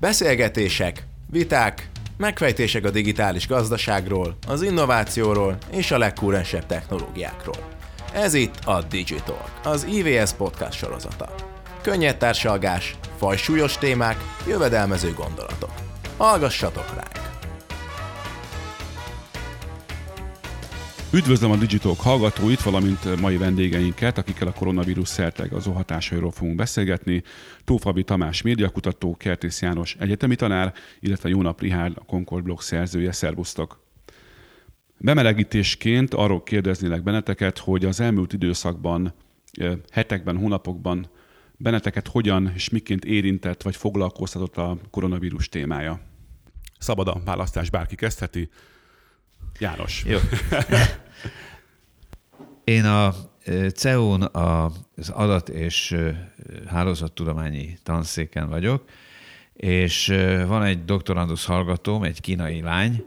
Beszélgetések, viták, megfejtések a digitális gazdaságról, az innovációról és a legkúrensebb technológiákról. Ez itt a Digital, az IVS podcast sorozata. Könnyed társalgás, fajsúlyos témák, jövedelmező gondolatok. Hallgassatok ránk! Üdvözlöm a Digitalk hallgatóit, valamint mai vendégeinket, akikkel a koronavírus szertegazó hatásairól fogunk beszélgetni. Tófabi Tamás médiakutató, Kertész János egyetemi tanár, illetve Jónap Rihárd, a Concord blog szerzője. Szervusztok! Bemelegítésként arról kérdeznélek benneteket, hogy az elmúlt időszakban, hetekben, hónapokban benneteket hogyan és miként érintett vagy foglalkoztatott a koronavírus témája. Szabad a választás, bárki kezdheti. János. Jó. Én a CEUN az adat- és hálózattudományi tanszéken vagyok, és van egy doktorandusz hallgatóm, egy kínai lány,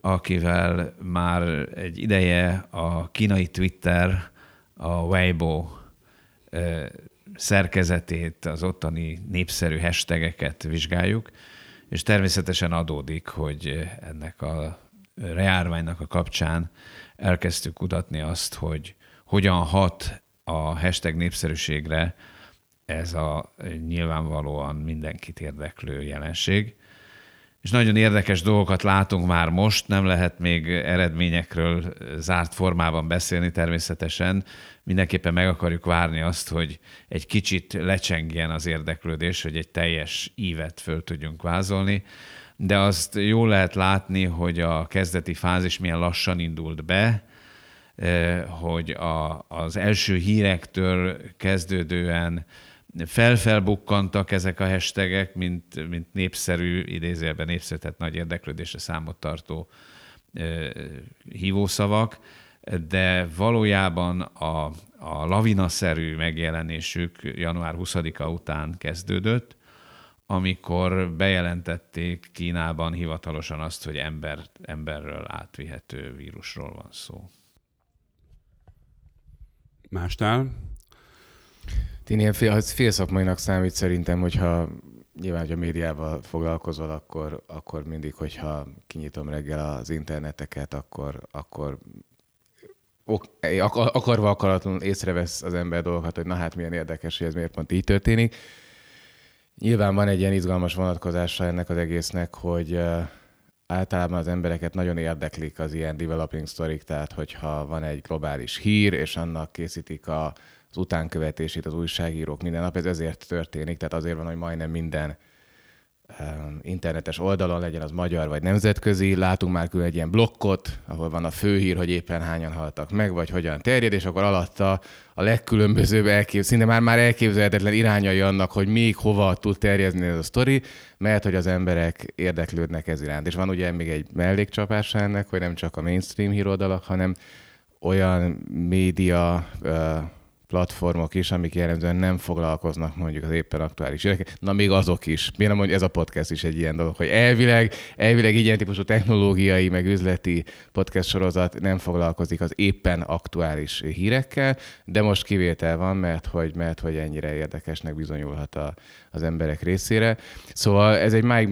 akivel már egy ideje a kínai Twitter, a Weibo szerkezetét, az ottani népszerű hashtageket vizsgáljuk, és természetesen adódik, hogy ennek a reárványnak a kapcsán elkezdtük kutatni azt, hogy hogyan hat a hashtag népszerűségre ez a nyilvánvalóan mindenkit érdeklő jelenség. És nagyon érdekes dolgokat látunk már most, nem lehet még eredményekről zárt formában beszélni természetesen. Mindenképpen meg akarjuk várni azt, hogy egy kicsit lecsengjen az érdeklődés, hogy egy teljes ívet föl tudjunk vázolni de azt jól lehet látni, hogy a kezdeti fázis milyen lassan indult be, eh, hogy a, az első hírektől kezdődően felfelbukkantak ezek a hashtagek, mint, mint népszerű, idézőjelben népszerű, tehát nagy érdeklődésre számot tartó e, hívószavak, de valójában a, a lavinaszerű megjelenésük január 20-a után kezdődött, amikor bejelentették Kínában hivatalosan azt, hogy ember, emberről átvihető vírusról van szó. Mástál? Én ilyen fél, fél szakmainak számít szerintem, hogyha nyilván, hogy a médiával foglalkozol, akkor, akkor mindig, hogyha kinyitom reggel az interneteket, akkor, akkor ok, akarva akaratlanul észrevesz az ember dolgokat, hogy na hát milyen érdekes, hogy ez miért pont így történik. Nyilván van egy ilyen izgalmas vonatkozása ennek az egésznek, hogy általában az embereket nagyon érdeklik az ilyen developing sztorik, tehát hogyha van egy globális hír, és annak készítik a, az utánkövetését az újságírók minden nap, ez ezért történik, tehát azért van, hogy majdnem minden internetes oldalon, legyen az magyar vagy nemzetközi, látunk már külön egy ilyen blokkot, ahol van a főhír, hogy éppen hányan haltak meg, vagy hogyan terjed, és akkor alatta a legkülönbözőbb elkép, szinte már, már elképzelhetetlen irányai annak, hogy még hova tud terjedni ez a sztori, mert hogy az emberek érdeklődnek ez iránt. És van ugye még egy mellékcsapása ennek, hogy nem csak a mainstream híroldalak, hanem olyan média platformok is, amik jellemzően nem foglalkoznak mondjuk az éppen aktuális ügyekkel. Na még azok is. Miért mondja, ez a podcast is egy ilyen dolog, hogy elvileg, elvileg ilyen típusú technológiai, meg üzleti podcast sorozat nem foglalkozik az éppen aktuális hírekkel, de most kivétel van, mert hogy, mert hogy ennyire érdekesnek bizonyulhat a, az emberek részére. Szóval ez egy már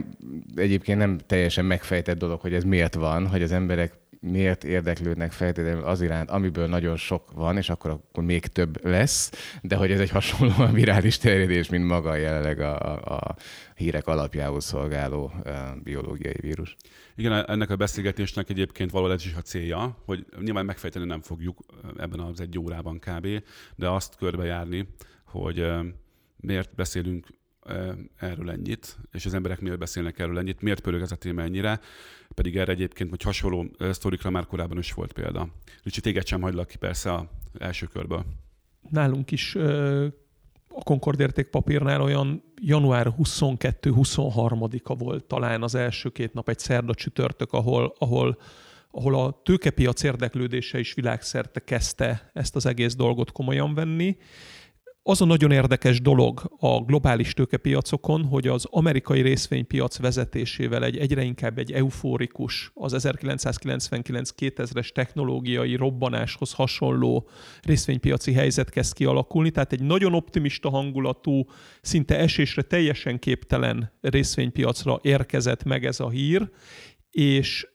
egyébként nem teljesen megfejtett dolog, hogy ez miért van, hogy az emberek miért érdeklődnek feltétlenül az iránt, amiből nagyon sok van, és akkor, akkor még több lesz, de hogy ez egy hasonlóan virális terjedés, mint maga jelenleg a, a, a hírek alapjául szolgáló a biológiai vírus. Igen, ennek a beszélgetésnek egyébként való ez is a célja, hogy nyilván megfejteni nem fogjuk ebben az egy órában kb., de azt körbejárni, hogy miért beszélünk erről ennyit, és az emberek miért beszélnek erről ennyit, miért pörög ez a téma ennyire, pedig erre egyébként, hogy hasonló sztorikra már korábban is volt példa. Úgyhogy téged sem hagylak ki persze a első körből. Nálunk is a Concord értékpapírnál olyan január 22-23-a volt talán az első két nap, egy szerda csütörtök, ahol, ahol, ahol a tőkepiac érdeklődése is világszerte kezdte ezt az egész dolgot komolyan venni az a nagyon érdekes dolog a globális tőkepiacokon, hogy az amerikai részvénypiac vezetésével egy egyre inkább egy eufórikus, az 1999-2000-es technológiai robbanáshoz hasonló részvénypiaci helyzet kezd kialakulni, tehát egy nagyon optimista hangulatú, szinte esésre teljesen képtelen részvénypiacra érkezett meg ez a hír, és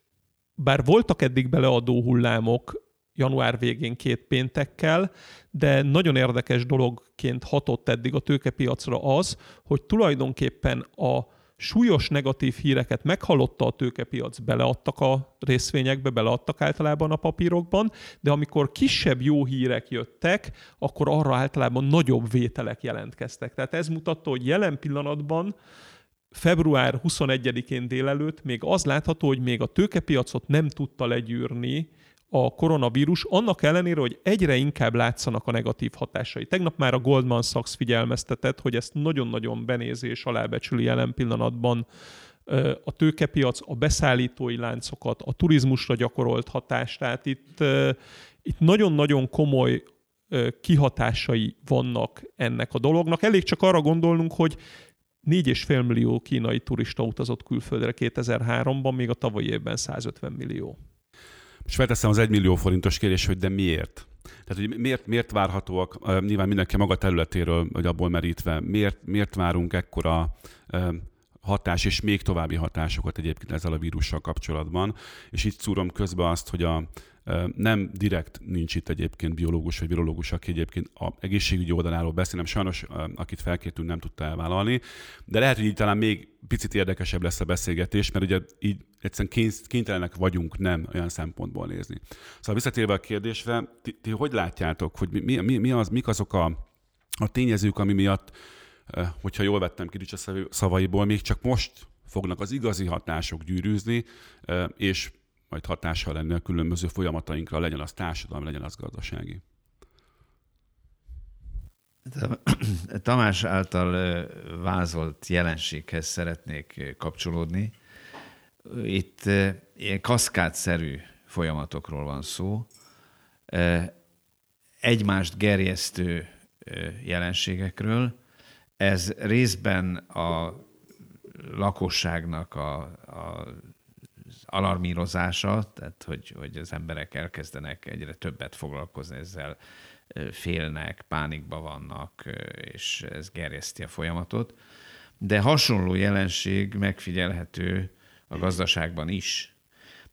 bár voltak eddig beleadó hullámok, január végén két péntekkel, de nagyon érdekes dologként hatott eddig a tőkepiacra az, hogy tulajdonképpen a súlyos negatív híreket meghallotta a tőkepiac, beleadtak a részvényekbe, beleadtak általában a papírokban, de amikor kisebb jó hírek jöttek, akkor arra általában nagyobb vételek jelentkeztek. Tehát ez mutatta, hogy jelen pillanatban február 21-én délelőtt még az látható, hogy még a tőkepiacot nem tudta legyűrni a koronavírus, annak ellenére, hogy egyre inkább látszanak a negatív hatásai. Tegnap már a Goldman Sachs figyelmeztetett, hogy ezt nagyon-nagyon benézés alábecsüli jelen pillanatban a tőkepiac, a beszállítói láncokat, a turizmusra gyakorolt hatást. Tehát itt, itt nagyon-nagyon komoly kihatásai vannak ennek a dolognak. Elég csak arra gondolnunk, hogy 4,5 millió kínai turista utazott külföldre 2003-ban, még a tavalyi évben 150 millió. És felteszem az 1 millió forintos kérdés, hogy de miért? Tehát, hogy miért, miért várhatóak, nyilván mindenki maga területéről, vagy abból merítve, miért, miért várunk ekkora hatás és még további hatásokat egyébként ezzel a vírussal kapcsolatban. És itt szúrom közbe azt, hogy a, nem direkt nincs itt egyébként biológus vagy virológus, aki egyébként a egészségügyi oldaláról beszél, nem sajnos, akit felkértünk, nem tudta elvállalni, de lehet, hogy így talán még picit érdekesebb lesz a beszélgetés, mert ugye így egyszerűen kénytelenek vagyunk nem olyan szempontból nézni. Szóval visszatérve a kérdésre, ti, ti hogy látjátok, hogy mi, mi, mi az, mik azok a, a tényezők, ami miatt, hogyha jól vettem ki a szavaiból, még csak most fognak az igazi hatások gyűrűzni, és majd hatással lenni a különböző folyamatainkra, legyen az társadalmi, legyen az gazdasági. Tamás által vázolt jelenséghez szeretnék kapcsolódni. Itt ilyen kaszkádszerű folyamatokról van szó. Egymást gerjesztő jelenségekről. Ez részben a lakosságnak a, a alarmírozása, tehát hogy, hogy az emberek elkezdenek egyre többet foglalkozni ezzel, félnek, pánikba vannak, és ez gerjeszti a folyamatot. De hasonló jelenség megfigyelhető a gazdaságban is.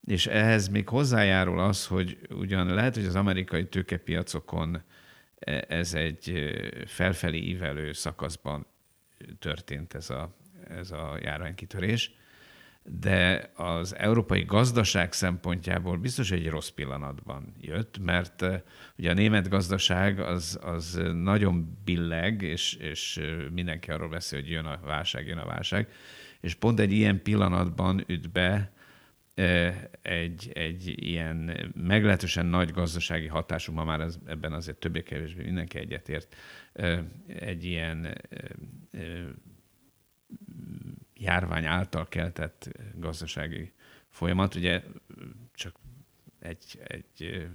És ehhez még hozzájárul az, hogy ugyan lehet, hogy az amerikai tőkepiacokon e, ez egy felfelé ívelő szakaszban történt ez a, ez a járványkitörés, de az európai gazdaság szempontjából biztos egy rossz pillanatban jött, mert eh, ugye a német gazdaság az, az nagyon billeg, és, és eh, mindenki arról beszél, hogy jön a válság, jön a válság, és pont egy ilyen pillanatban üt be eh, egy, egy ilyen meglehetősen nagy gazdasági hatású, ma már ez, ebben azért többé-kevésbé mindenki egyetért, egy ilyen járvány által keltett gazdasági folyamat. Ugye csak egy, egy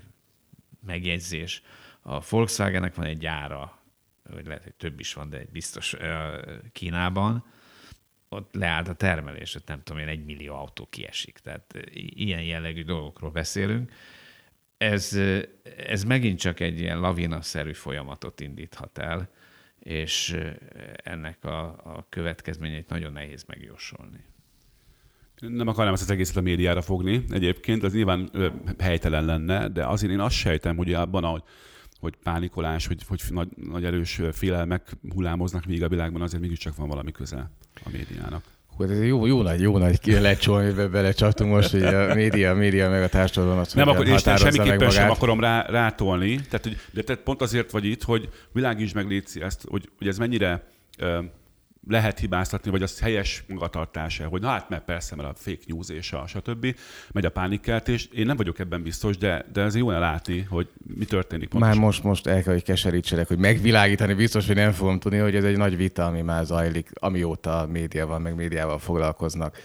megjegyzés. A Volkswagennek van egy gyára, vagy lehet, hogy több is van, de egy biztos Kínában, ott leállt a termelés, ott nem tudom én, egy millió autó kiesik. Tehát ilyen jellegű dolgokról beszélünk. Ez, ez megint csak egy ilyen lavinaszerű folyamatot indíthat el, és ennek a, a következményeit nagyon nehéz megjósolni. Nem akarnám ezt az egészet a médiára fogni egyébként, az nyilván helytelen lenne, de azért én azt sejtem, hogy abban, ahogy hogy pánikolás, hogy, hogy nagy, nagy erős félelmek hullámoznak még a világban, azért mégiscsak van valami köze a médiának. Hú, ez jó, jó nagy, jó nagy lecsó, amiben belecsaptunk most, hogy a média, a média meg a társadalom azt Nem, akkor, és semmiképpen sem akarom rá, rátolni, tehát, hogy, de tehát pont azért vagy itt, hogy világítsd meg létszi ezt, hogy, hogy ez mennyire lehet hibáztatni, vagy az helyes magatartása, hogy na hát mert persze, mert a fake news és a stb. megy a pánikkeltés. Én nem vagyok ebben biztos, de, de ez jó látni, hogy mi történik pontosan. Már most, most el kell, hogy keserítsenek, hogy megvilágítani biztos, hogy nem fogom tudni, hogy ez egy nagy vita, ami már zajlik, amióta a média van, meg médiával foglalkoznak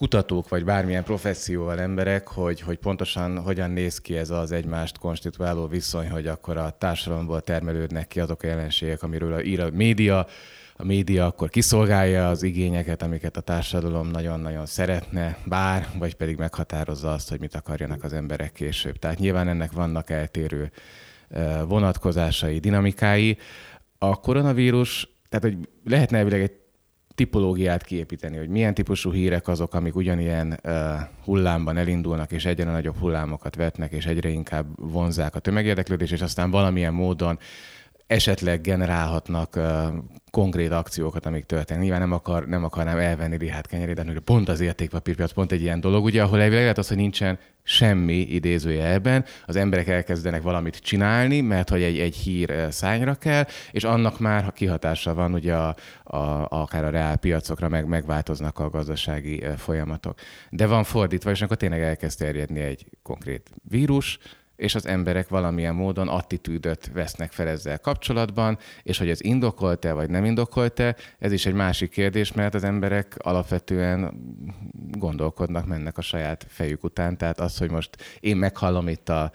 kutatók, vagy bármilyen professzióval emberek, hogy, hogy pontosan hogyan néz ki ez az egymást konstituáló viszony, hogy akkor a társadalomból termelődnek ki azok a jelenségek, amiről ír a média, a média akkor kiszolgálja az igényeket, amiket a társadalom nagyon-nagyon szeretne, bár, vagy pedig meghatározza azt, hogy mit akarjanak az emberek később. Tehát nyilván ennek vannak eltérő vonatkozásai, dinamikái. A koronavírus, tehát hogy lehetne elvileg egy tipológiát kiépíteni, hogy milyen típusú hírek azok, amik ugyanilyen uh, hullámban elindulnak, és egyre nagyobb hullámokat vetnek, és egyre inkább vonzák a tömegérdeklődést, és aztán valamilyen módon esetleg generálhatnak konkrét akciókat, amik történnek. Nyilván nem, akar, nem akarnám elvenni Rihát kenyerét, de pont az értékpapírpiac pont egy ilyen dolog, ugye, ahol elvileg lehet az, hogy nincsen semmi idézője ebben, az emberek elkezdenek valamit csinálni, mert hogy egy, egy hír szányra kell, és annak már kihatása van ugye a, a, akár a reál piacokra, meg megváltoznak a gazdasági folyamatok. De van fordítva, és akkor tényleg elkezd terjedni egy konkrét vírus, és az emberek valamilyen módon attitűdöt vesznek fel ezzel kapcsolatban, és hogy ez indokolt-e vagy nem indokolt-e, ez is egy másik kérdés, mert az emberek alapvetően gondolkodnak, mennek a saját fejük után. Tehát az, hogy most én meghallom itt a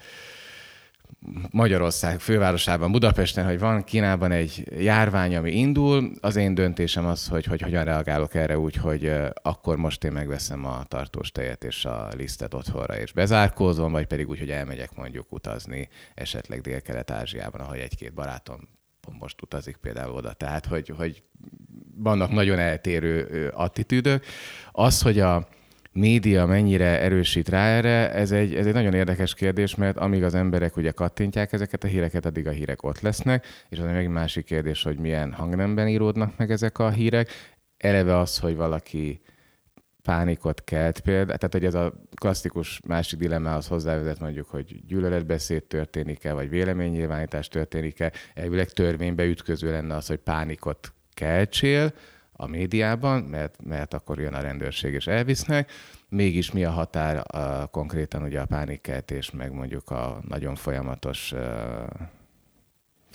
Magyarország fővárosában, Budapesten, hogy van Kínában egy járvány, ami indul, az én döntésem az, hogy, hogy hogyan reagálok erre úgy, hogy akkor most én megveszem a tartós tejet és a lisztet otthonra, és bezárkózom, vagy pedig úgy, hogy elmegyek mondjuk utazni esetleg Dél-Kelet-Ázsiában, ahol egy-két barátom most utazik például oda. Tehát, hogy, hogy vannak nagyon eltérő attitűdök. Az, hogy a, média mennyire erősít rá erre, ez egy, ez egy nagyon érdekes kérdés, mert amíg az emberek ugye kattintják ezeket a híreket, addig a hírek ott lesznek, és az egy másik kérdés, hogy milyen hangnemben íródnak meg ezek a hírek. Eleve az, hogy valaki pánikot kelt például, tehát hogy ez a klasszikus másik dilemmához hozzávezet mondjuk, hogy gyűlöletbeszéd történik-e, vagy véleménynyilvánítás történik-e, elvileg törvénybe ütköző lenne az, hogy pánikot keltsél, a médiában, mert, mert akkor jön a rendőrség és elvisznek. Mégis mi a határ a, konkrétan ugye a pánikkeltés, meg mondjuk a nagyon folyamatos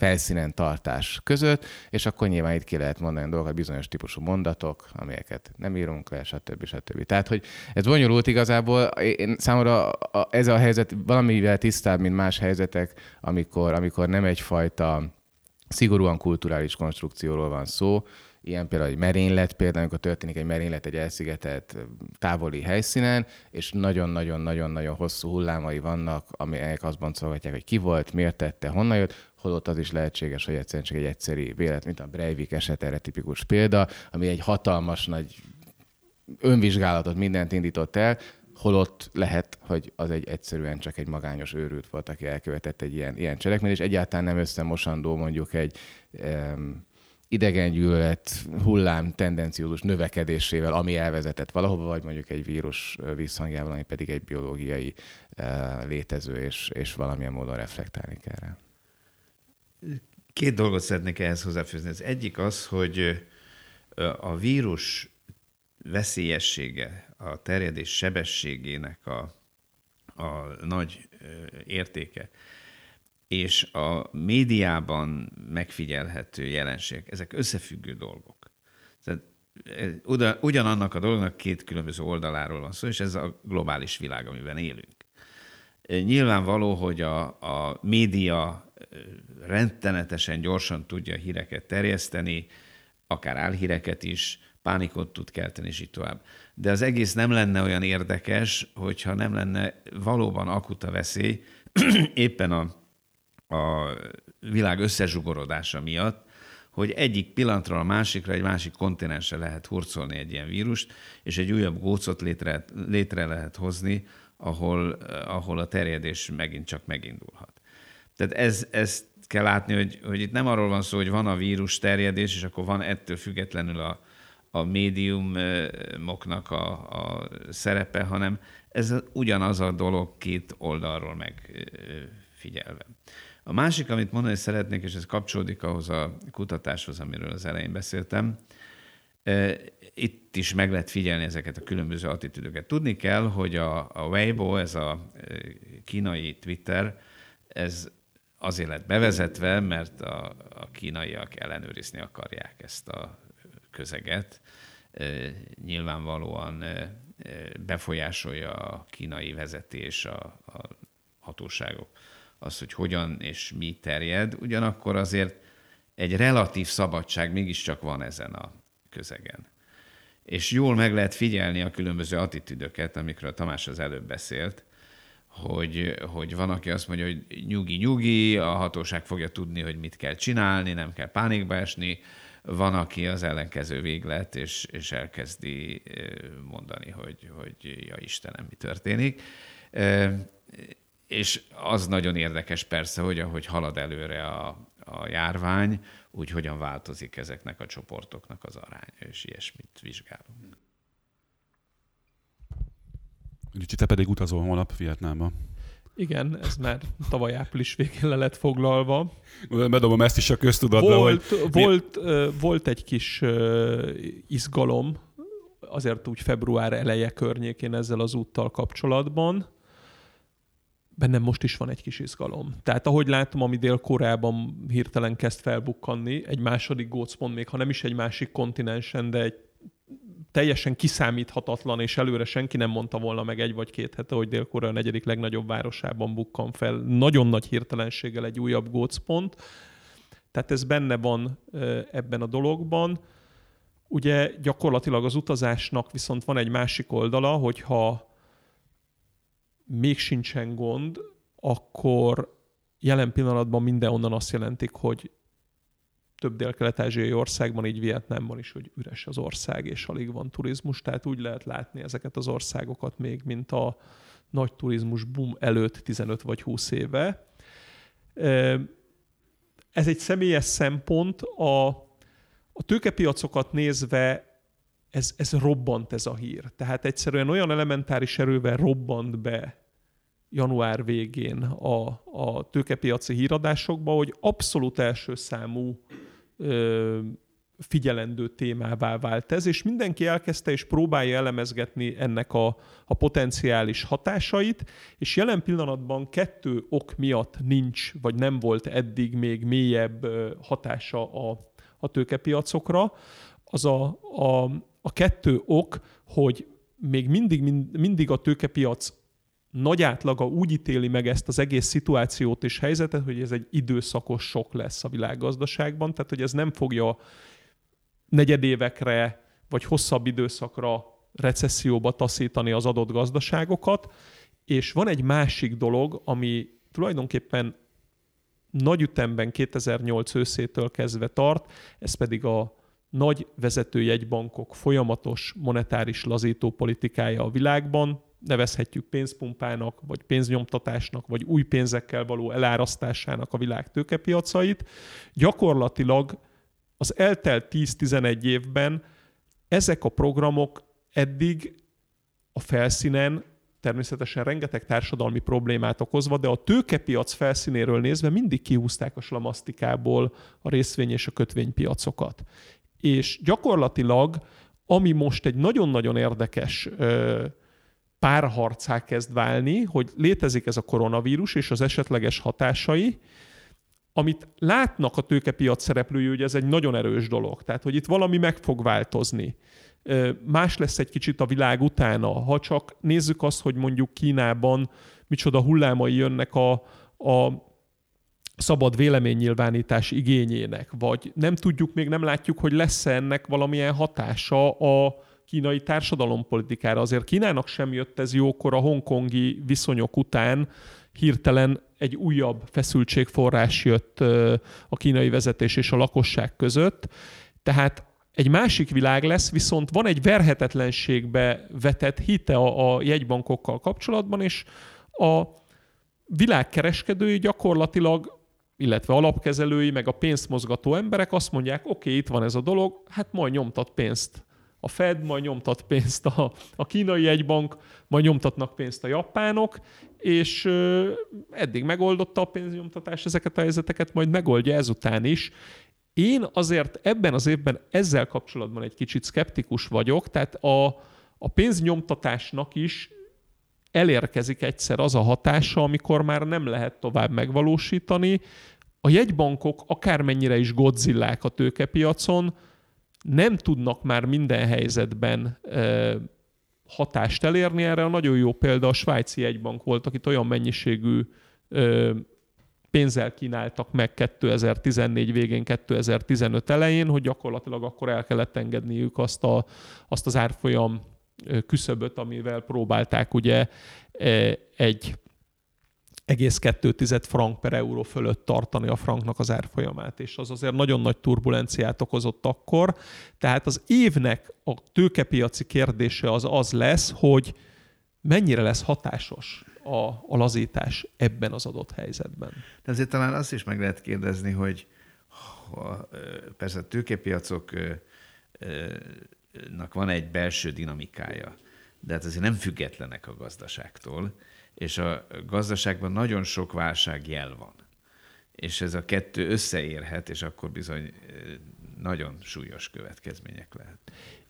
felszínen tartás között, és akkor nyilván itt ki lehet mondani dolgokat, bizonyos típusú mondatok, amelyeket nem írunk le, stb. stb. Tehát, hogy ez bonyolult igazából, én számomra ez a helyzet valamivel tisztább, mint más helyzetek, amikor, amikor nem egyfajta szigorúan kulturális konstrukcióról van szó, ilyen például egy merénylet, például amikor történik egy merénylet egy elszigetelt távoli helyszínen, és nagyon-nagyon-nagyon-nagyon hosszú hullámai vannak, amelyek azt boncolgatják, hogy ki volt, miért tette, honnan jött, holott az is lehetséges, hogy egyszerűen csak egy egyszerű vélet, mint a Breivik eset erre tipikus példa, ami egy hatalmas nagy önvizsgálatot mindent indított el, holott lehet, hogy az egy egyszerűen csak egy magányos őrült volt, aki elkövetett egy ilyen, ilyen cselekményt, és egyáltalán nem összemosandó mondjuk egy um, idegengyűlölet hullám tendenciózus növekedésével, ami elvezetett valahova, vagy mondjuk egy vírus visszhangjával, ami pedig egy biológiai létező, és, és valamilyen módon reflektálni kell rá. Két dolgot szeretnék ehhez hozzáfűzni. Az egyik az, hogy a vírus veszélyessége, a terjedés sebességének a, a nagy értéke és a médiában megfigyelhető jelenség, ezek összefüggő dolgok. Tehát e, ugyanannak a dolognak két különböző oldaláról van szó, és ez a globális világ, amiben élünk. E, nyilvánvaló, hogy a, a média e, rendtenetesen gyorsan tudja híreket terjeszteni, akár álhíreket is, pánikot tud kelteni, és így tovább. De az egész nem lenne olyan érdekes, hogyha nem lenne valóban akuta veszély, éppen a a világ összezsugorodása miatt, hogy egyik pillanatról a másikra egy másik kontinensre lehet hurcolni egy ilyen vírust, és egy újabb gócot létre, létre lehet hozni, ahol, ahol a terjedés megint csak megindulhat. Tehát ez, ezt kell látni, hogy, hogy itt nem arról van szó, hogy van a vírus terjedés, és akkor van ettől függetlenül a, a médiumoknak a, a szerepe, hanem ez ugyanaz a dolog két oldalról megfigyelve. A másik, amit mondani szeretnék, és ez kapcsolódik ahhoz a kutatáshoz, amiről az elején beszéltem, e, itt is meg lehet figyelni ezeket a különböző attitűdöket. Tudni kell, hogy a, Weibo, ez a e, kínai Twitter, ez azért lett bevezetve, mert a, a kínaiak ellenőrizni akarják ezt a közeget, nyilvánvalóan befolyásolja a kínai vezetés, a, a hatóságok, az, hogy hogyan és mi terjed. Ugyanakkor azért egy relatív szabadság mégiscsak van ezen a közegen. És jól meg lehet figyelni a különböző attitűdöket, amikről Tamás az előbb beszélt, hogy, hogy van, aki azt mondja, hogy nyugi-nyugi, a hatóság fogja tudni, hogy mit kell csinálni, nem kell pánikba esni, van, aki az ellenkező véglet, és, és elkezdi mondani, hogy, hogy ja Istenem, mi történik. És az nagyon érdekes persze, hogy ahogy halad előre a, a járvány, úgy hogyan változik ezeknek a csoportoknak az aránya, és ilyesmit vizsgálunk. Ricsi, te pedig utazol holnap Vietnámba. Igen, ez már tavaly április végén le lett foglalva. Bedobom ezt is a köztudatba. Volt, hogy... volt, volt egy kis izgalom, azért úgy február eleje környékén ezzel az úttal kapcsolatban. Bennem most is van egy kis izgalom. Tehát ahogy látom, ami Dél-Koreában hirtelen kezd felbukkanni, egy második gócpont, még ha nem is egy másik kontinensen, de egy teljesen kiszámíthatatlan, és előre senki nem mondta volna meg egy vagy két hete, hogy Dél-Korea negyedik legnagyobb városában bukkan fel nagyon nagy hirtelenséggel egy újabb gócpont. Tehát ez benne van ebben a dologban. Ugye gyakorlatilag az utazásnak viszont van egy másik oldala, hogyha még sincsen gond, akkor jelen pillanatban mindenonnan azt jelentik, hogy több dél-kelet-ázsiai országban, így Vietnámban is, hogy üres az ország, és alig van turizmus, tehát úgy lehet látni ezeket az országokat még, mint a nagy turizmus boom előtt 15 vagy 20 éve. Ez egy személyes szempont. A, a tőkepiacokat nézve ez, ez robbant ez a hír. Tehát egyszerűen olyan elementáris erővel robbant be január végén a, a tőkepiaci híradásokba, hogy abszolút első számú ö, figyelendő témává vált ez, és mindenki elkezdte és próbálja elemezgetni ennek a, a potenciális hatásait, és jelen pillanatban kettő ok miatt nincs, vagy nem volt eddig még mélyebb hatása a, a tőkepiacokra. Az a, a, a kettő ok, hogy még mindig, mindig a tőkepiac nagy átlaga úgy ítéli meg ezt az egész szituációt és helyzetet, hogy ez egy időszakos sok lesz a világgazdaságban, tehát hogy ez nem fogja negyedévekre vagy hosszabb időszakra recesszióba taszítani az adott gazdaságokat, és van egy másik dolog, ami tulajdonképpen nagy ütemben 2008 őszétől kezdve tart, ez pedig a nagy vezetőjegybankok folyamatos monetáris lazító politikája a világban, nevezhetjük pénzpumpának, vagy pénznyomtatásnak, vagy új pénzekkel való elárasztásának a világ tőkepiacait. Gyakorlatilag az eltelt 10-11 évben ezek a programok eddig a felszínen természetesen rengeteg társadalmi problémát okozva, de a tőkepiac felszínéről nézve mindig kihúzták a slamasztikából a részvény és a kötvénypiacokat. És gyakorlatilag, ami most egy nagyon-nagyon érdekes párharcá kezd válni, hogy létezik ez a koronavírus és az esetleges hatásai, amit látnak a tőkepiac szereplői, hogy ez egy nagyon erős dolog. Tehát, hogy itt valami meg fog változni. Más lesz egy kicsit a világ utána. Ha csak nézzük azt, hogy mondjuk Kínában micsoda hullámai jönnek a, a szabad véleménynyilvánítás igényének, vagy nem tudjuk, még nem látjuk, hogy lesz -e ennek valamilyen hatása a kínai társadalompolitikára. Azért Kínának sem jött ez jókor a hongkongi viszonyok után, hirtelen egy újabb feszültségforrás jött a kínai vezetés és a lakosság között. Tehát egy másik világ lesz, viszont van egy verhetetlenségbe vetett hite a, a jegybankokkal kapcsolatban, és a világkereskedői gyakorlatilag illetve alapkezelői, meg a pénzt mozgató emberek azt mondják, oké, itt van ez a dolog, hát majd nyomtat pénzt a Fed, majd nyomtat pénzt a, a kínai egybank, majd nyomtatnak pénzt a japánok, és eddig megoldotta a pénznyomtatás ezeket a helyzeteket, majd megoldja ezután is. Én azért ebben az évben ezzel kapcsolatban egy kicsit szkeptikus vagyok, tehát a, a pénznyomtatásnak is elérkezik egyszer az a hatása, amikor már nem lehet tovább megvalósítani. A jegybankok akármennyire is godzillák a tőkepiacon, nem tudnak már minden helyzetben hatást elérni. Erre a nagyon jó példa a svájci egybank volt, akit olyan mennyiségű pénzzel kínáltak meg 2014 végén, 2015 elején, hogy gyakorlatilag akkor el kellett engedniük azt, a, azt az árfolyam küszöböt, amivel próbálták ugye egy egész tized frank per euró fölött tartani a franknak az árfolyamát, és az azért nagyon nagy turbulenciát okozott akkor. Tehát az évnek a tőkepiaci kérdése az az lesz, hogy mennyire lesz hatásos a, a lazítás ebben az adott helyzetben. De azért talán azt is meg lehet kérdezni, hogy ha, persze a tőkepiacoknak van egy belső dinamikája, de hát azért nem függetlenek a gazdaságtól, és a gazdaságban nagyon sok válságjel van. És ez a kettő összeérhet, és akkor bizony nagyon súlyos következmények lehet.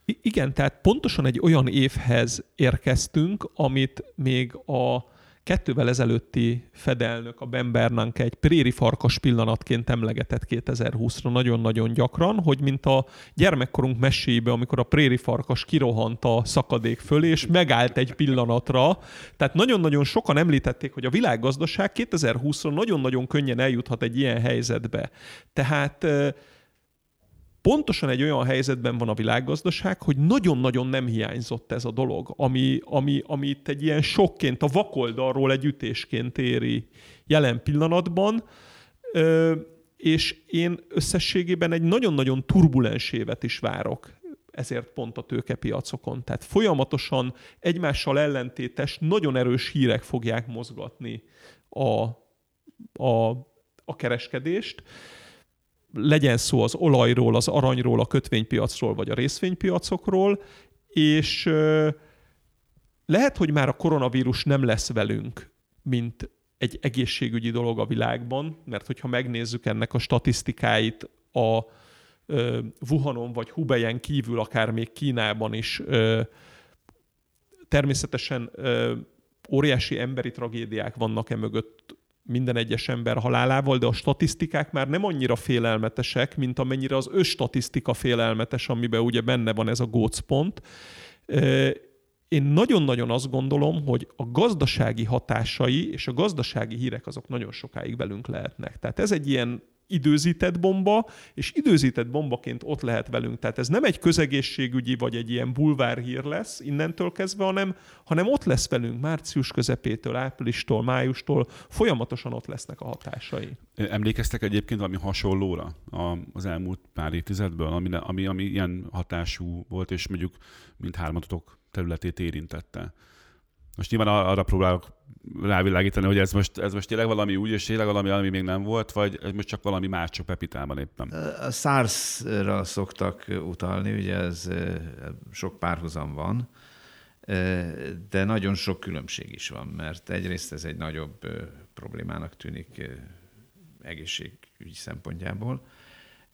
Igen, tehát pontosan egy olyan évhez érkeztünk, amit még a kettővel ezelőtti fedelnök, a Ben Bernanke egy préri farkas pillanatként emlegetett 2020-ra nagyon-nagyon gyakran, hogy mint a gyermekkorunk mesébe, amikor a préri farkas kirohant a szakadék fölé, és megállt egy pillanatra. Tehát nagyon-nagyon sokan említették, hogy a világgazdaság 2020-ra nagyon-nagyon könnyen eljuthat egy ilyen helyzetbe. Tehát pontosan egy olyan helyzetben van a világgazdaság, hogy nagyon-nagyon nem hiányzott ez a dolog, ami, ami, ami itt egy ilyen sokként, a vakoldalról egy ütésként éri jelen pillanatban, és én összességében egy nagyon-nagyon turbulens évet is várok ezért pont a tőkepiacokon. Tehát folyamatosan egymással ellentétes, nagyon erős hírek fogják mozgatni a, a, a kereskedést legyen szó az olajról, az aranyról, a kötvénypiacról vagy a részvénypiacokról, és lehet, hogy már a koronavírus nem lesz velünk, mint egy egészségügyi dolog a világban, mert hogyha megnézzük ennek a statisztikáit a Wuhanon vagy Hubeyen kívül, akár még Kínában is, természetesen óriási emberi tragédiák vannak e mögött, minden egyes ember halálával, de a statisztikák már nem annyira félelmetesek, mint amennyire az statisztika félelmetes, amiben ugye benne van ez a gócpont. Én nagyon-nagyon azt gondolom, hogy a gazdasági hatásai és a gazdasági hírek azok nagyon sokáig velünk lehetnek. Tehát ez egy ilyen időzített bomba, és időzített bombaként ott lehet velünk. Tehát ez nem egy közegészségügyi vagy egy ilyen bulvárhír lesz innentől kezdve, hanem, hanem ott lesz velünk március közepétől, áprilistól, májustól, folyamatosan ott lesznek a hatásai. Emlékeztek egyébként valami hasonlóra az elmúlt pár évtizedből, ami, ami, ami ilyen hatású volt, és mondjuk mind hármatotok területét érintette? Most nyilván arra próbálok rávilágítani, hogy ez most, ez most tényleg valami úgy, és tényleg valami, ami még nem volt, vagy ez most csak valami más, csak Pepitában éppen? A SARS-ra szoktak utalni, ugye ez sok párhuzam van, de nagyon sok különbség is van, mert egyrészt ez egy nagyobb problémának tűnik egészségügyi szempontjából,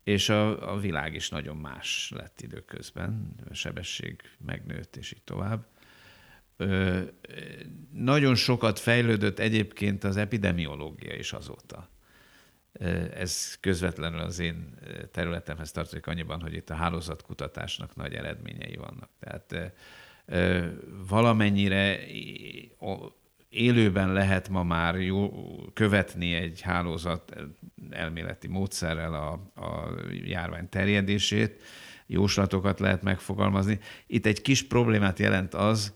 és a, a világ is nagyon más lett időközben, a sebesség megnőtt, és így tovább nagyon sokat fejlődött egyébként az epidemiológia is azóta. Ez közvetlenül az én területemhez tartozik annyiban, hogy itt a hálózatkutatásnak nagy eredményei vannak. Tehát valamennyire élőben lehet ma már jó, követni egy hálózat elméleti módszerrel a, a járvány terjedését, jóslatokat lehet megfogalmazni. Itt egy kis problémát jelent az,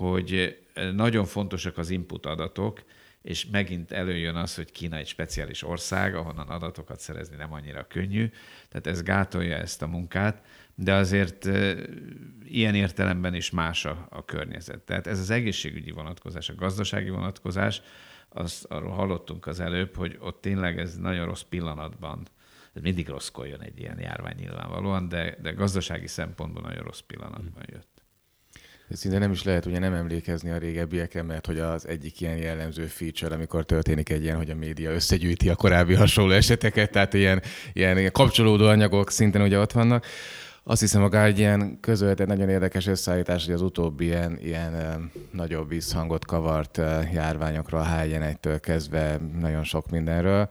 hogy nagyon fontosak az input adatok, és megint előjön az, hogy Kína egy speciális ország, ahonnan adatokat szerezni nem annyira könnyű, tehát ez gátolja ezt a munkát, de azért ilyen értelemben is más a, a környezet. Tehát ez az egészségügyi vonatkozás, a gazdasági vonatkozás, azt arról hallottunk az előbb, hogy ott tényleg ez nagyon rossz pillanatban, ez mindig rosszkor egy ilyen járvány nyilvánvalóan, de, de gazdasági szempontból nagyon rossz pillanatban jött. Szinte nem is lehet ugye nem emlékezni a régebbiekre, mert hogy az egyik ilyen jellemző feature, amikor történik egy ilyen, hogy a média összegyűjti a korábbi hasonló eseteket, tehát ilyen, ilyen kapcsolódó anyagok szinten ugye ott vannak. Azt hiszem, a Guardian közölt egy nagyon érdekes összeállítás, hogy az utóbbi ilyen, ilyen nagyobb visszhangot kavart járványokról, a h kezdve nagyon sok mindenről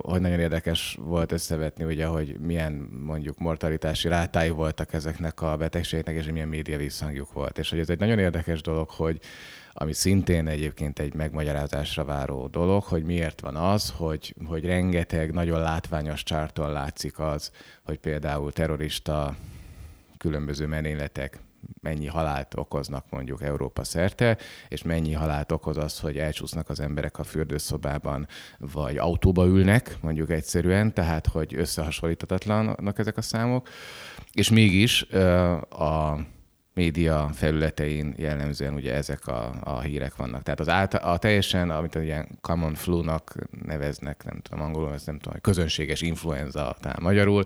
hogy nagyon érdekes volt összevetni, ugye, hogy milyen mondjuk mortalitási rátái voltak ezeknek a betegségeknek, és milyen média visszhangjuk volt. És hogy ez egy nagyon érdekes dolog, hogy ami szintén egyébként egy megmagyarázásra váró dolog, hogy miért van az, hogy, hogy rengeteg nagyon látványos csárton látszik az, hogy például terrorista különböző merényletek mennyi halált okoznak mondjuk Európa szerte, és mennyi halált okoz az, hogy elcsúsznak az emberek a fürdőszobában, vagy autóba ülnek, mondjuk egyszerűen, tehát hogy összehasonlíthatatlanak ezek a számok. És mégis a média felületein jellemzően ugye ezek a, a hírek vannak. Tehát az által, a teljesen, amit ilyen common flu-nak neveznek, nem tudom angolul, ez nem tudom, közönséges influenza talán magyarul,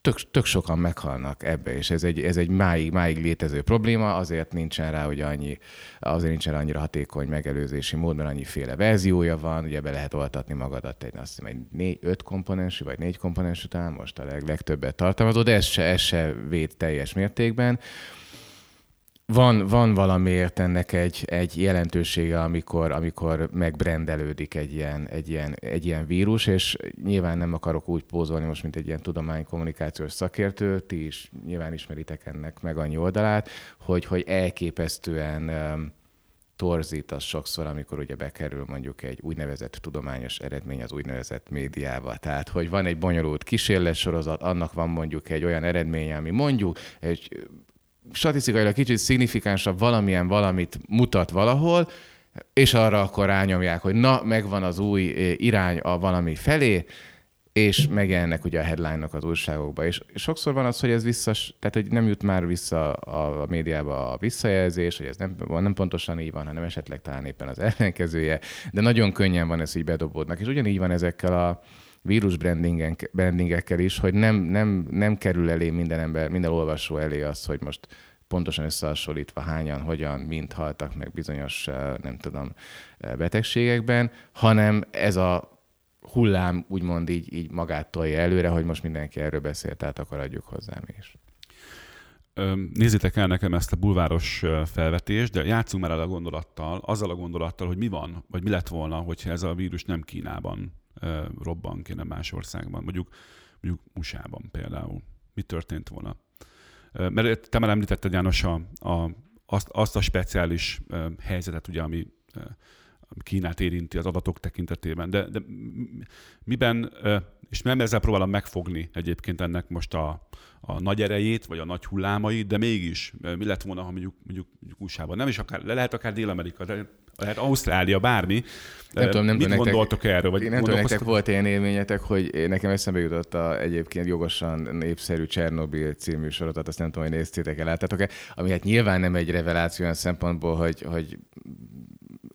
tök, tök sokan meghalnak ebbe, és ez egy, ez egy máig, máig létező probléma, azért nincsen rá, hogy annyi, azért nincsen annyira hatékony megelőzési mód, mert annyiféle verziója van, ugye be lehet oltatni magadat egy, azt hiszem, egy négy, öt komponensű, vagy négy komponensű talán most a leg, legtöbbet tartalmazó, de ez se, ez se véd teljes mértékben van, van valamiért ennek egy, egy jelentősége, amikor, amikor megbrendelődik egy ilyen, egy, ilyen, egy ilyen vírus, és nyilván nem akarok úgy pózolni most, mint egy ilyen tudománykommunikációs szakértő, ti is nyilván ismeritek ennek meg annyi oldalát, hogy, hogy elképesztően um, torzít az sokszor, amikor ugye bekerül mondjuk egy úgynevezett tudományos eredmény az úgynevezett médiába. Tehát, hogy van egy bonyolult kísérletsorozat, annak van mondjuk egy olyan eredménye, ami mondjuk egy statisztikailag kicsit szignifikánsabb valamilyen valamit mutat valahol, és arra akkor rányomják, hogy na, megvan az új eh, irány a valami felé, és megjelennek ugye a headline-ok az újságokba. És sokszor van az, hogy ez vissza, tehát hogy nem jut már vissza a médiába a visszajelzés, hogy ez nem, nem pontosan így van, hanem esetleg talán éppen az ellenkezője, de nagyon könnyen van ez így bedobódnak. És ugyanígy van ezekkel a, vírus brandingekkel is, hogy nem, nem, nem kerül elé minden ember, minden olvasó elé az, hogy most pontosan összehasonlítva hányan, hogyan, mint haltak meg bizonyos, nem tudom, betegségekben, hanem ez a hullám úgymond így, így magát tolja előre, hogy most mindenki erről beszél, tehát akkor adjuk hozzá mi is. Nézzétek el nekem ezt a bulváros felvetést, de játszunk már el a gondolattal, azzal a gondolattal, hogy mi van, vagy mi lett volna, hogyha ez a vírus nem Kínában robban kéne más országban, mondjuk, mondjuk USA-ban például. Mi történt volna? Mert te már említetted, János, a, a, azt, azt a speciális helyzetet, ugye, ami Kínát érinti az adatok tekintetében. De, de miben, és nem ezzel próbálom megfogni egyébként ennek most a, a nagy erejét, vagy a nagy hullámait, de mégis mi lett volna, ha mondjuk, mondjuk, mondjuk USA-ban, nem is akár, le lehet akár Dél-Amerika, de lehet Ausztrália, bármi. Nem tudom, nem Mit tudom, gondoltok nektek, erről? Vagy nem tudom, nektek volt ilyen élményetek, hogy nekem eszembe jutott a egyébként jogosan népszerű Csernobil című sorozat, azt nem tudom, hogy néztétek el, láttátok-e, ami hát nyilván nem egy reveláció olyan szempontból, hogy, hogy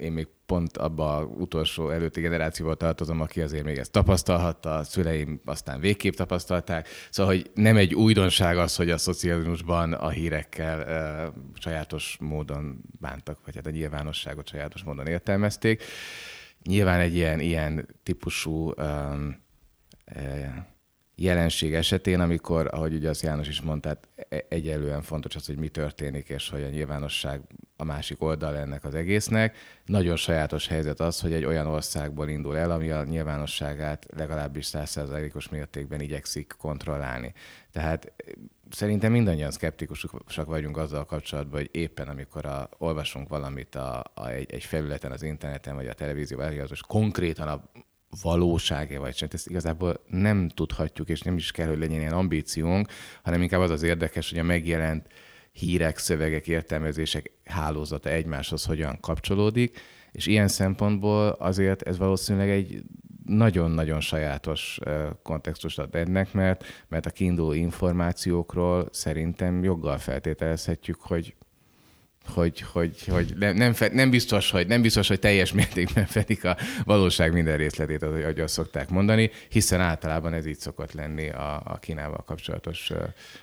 én még pont abba a utolsó előtti generációval tartozom, aki azért még ezt tapasztalhatta, a szüleim aztán végképp tapasztalták. Szóval, hogy nem egy újdonság az, hogy a szocializmusban a hírekkel uh, sajátos módon bántak, vagy hát a nyilvánosságot sajátos módon értelmezték. Nyilván egy ilyen, ilyen típusú um, uh, jelenség esetén, amikor, ahogy ugye az János is mondta, hát e-, egyelően fontos az, hogy mi történik, és hogy a nyilvánosság a másik oldal ennek az egésznek. Nagyon sajátos helyzet az, hogy egy olyan országból indul el, ami a nyilvánosságát legalábbis százszerzalékos mértékben igyekszik kontrollálni. Tehát szerintem mindannyian szkeptikusak vagyunk azzal kapcsolatban, hogy éppen amikor a, olvasunk valamit a, a, egy, egy felületen, az interneten, vagy a televízióban, és konkrétan a valóság-e vagy sem. Ezt igazából nem tudhatjuk, és nem is kell, hogy legyen ilyen ambíciónk, hanem inkább az az érdekes, hogy a megjelent hírek, szövegek, értelmezések hálózata egymáshoz hogyan kapcsolódik, és ilyen szempontból azért ez valószínűleg egy nagyon-nagyon sajátos kontextust ad ennek, mert, mert a kiinduló információkról szerintem joggal feltételezhetjük, hogy hogy, hogy, hogy nem, nem, nem, biztos, hogy, nem biztos, hogy teljes mértékben fedik a valóság minden részletét, ahogy azt szokták mondani, hiszen általában ez így szokott lenni a, a Kínával kapcsolatos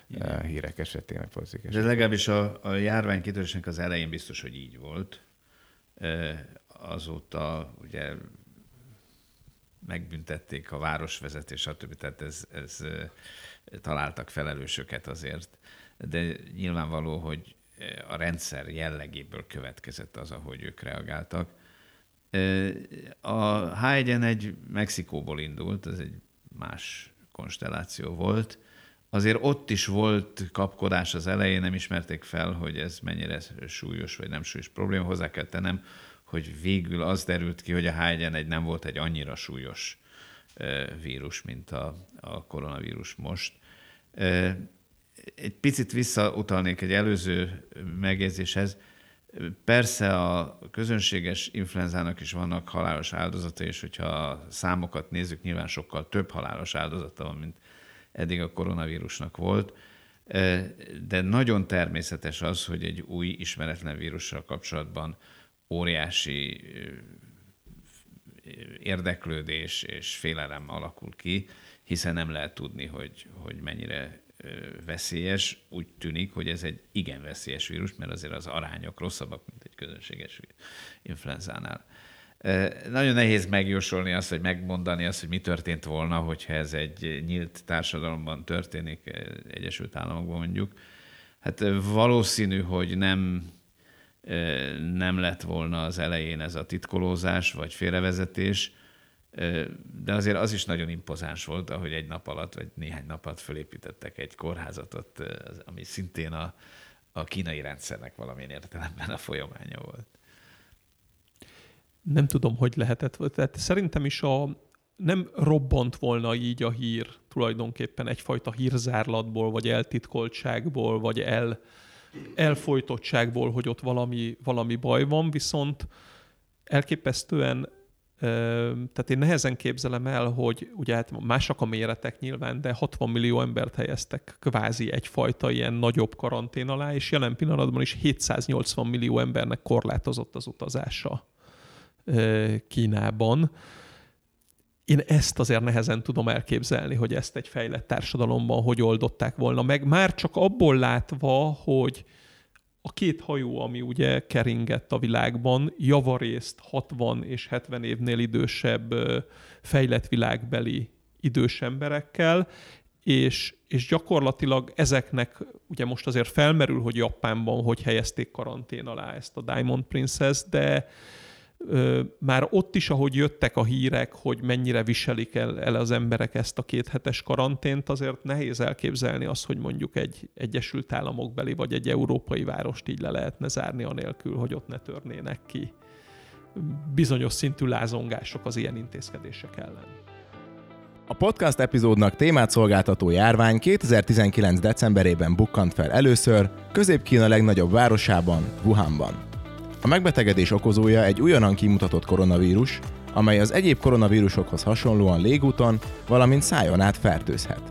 Igen. hírek esetén, vagy pozitív esetén. De legalábbis a, a járvány kitörésnek az elején biztos, hogy így volt. Azóta ugye megbüntették a városvezetés, stb. Tehát ez, ez találtak felelősöket azért. De nyilvánvaló, hogy a rendszer jellegéből következett az, ahogy ők reagáltak. A H1N1 Mexikóból indult, ez egy más konstelláció volt. Azért ott is volt kapkodás az elején, nem ismerték fel, hogy ez mennyire súlyos vagy nem súlyos probléma. Hozzá kell tennem, hogy végül az derült ki, hogy a H1N1 nem volt egy annyira súlyos vírus, mint a, a koronavírus most. Egy picit visszautalnék egy előző megjegyzéshez. Persze a közönséges influenzának is vannak halálos áldozatai, és hogyha a számokat nézzük, nyilván sokkal több halálos áldozata van, mint eddig a koronavírusnak volt. De nagyon természetes az, hogy egy új ismeretlen vírussal kapcsolatban óriási érdeklődés és félelem alakul ki, hiszen nem lehet tudni, hogy, hogy mennyire veszélyes. Úgy tűnik, hogy ez egy igen veszélyes vírus, mert azért az arányok rosszabbak, mint egy közönséges influenzánál. Nagyon nehéz megjósolni azt, hogy megmondani azt, hogy mi történt volna, hogyha ez egy nyílt társadalomban történik, Egyesült Államokban mondjuk. Hát valószínű, hogy nem nem lett volna az elején ez a titkolózás vagy félrevezetés, de azért az is nagyon impozáns volt, ahogy egy nap alatt, vagy néhány nap alatt fölépítettek egy kórházatot, ami szintén a, a kínai rendszernek valamilyen értelemben a folyamánya volt. Nem tudom, hogy lehetett. Tehát szerintem is a, nem robbant volna így a hír tulajdonképpen egyfajta hírzárlatból, vagy eltitkoltságból, vagy el, elfolytottságból, hogy ott valami, valami baj van, viszont elképesztően tehát én nehezen képzelem el, hogy ugye hát másak a méretek nyilván, de 60 millió embert helyeztek kvázi egyfajta ilyen nagyobb karantén alá, és jelen pillanatban is 780 millió embernek korlátozott az utazása Kínában. Én ezt azért nehezen tudom elképzelni, hogy ezt egy fejlett társadalomban hogy oldották volna meg. Már csak abból látva, hogy a két hajó, ami ugye keringett a világban, javarészt 60 és 70 évnél idősebb fejlett világbeli idős emberekkel, és, és gyakorlatilag ezeknek ugye most azért felmerül, hogy Japánban hogy helyezték karantén alá ezt a Diamond Princess, de már ott is, ahogy jöttek a hírek, hogy mennyire viselik el, el az emberek ezt a kéthetes karantént, azért nehéz elképzelni azt, hogy mondjuk egy Egyesült Államok beli vagy egy európai várost így le lehetne zárni anélkül, hogy ott ne törnének ki bizonyos szintű lázongások az ilyen intézkedések ellen. A podcast epizódnak témát szolgáltató járvány 2019. decemberében bukkant fel először Közép-Kína legnagyobb városában, Wuhanban. A megbetegedés okozója egy újonnan kimutatott koronavírus, amely az egyéb koronavírusokhoz hasonlóan légúton, valamint szájon át fertőzhet.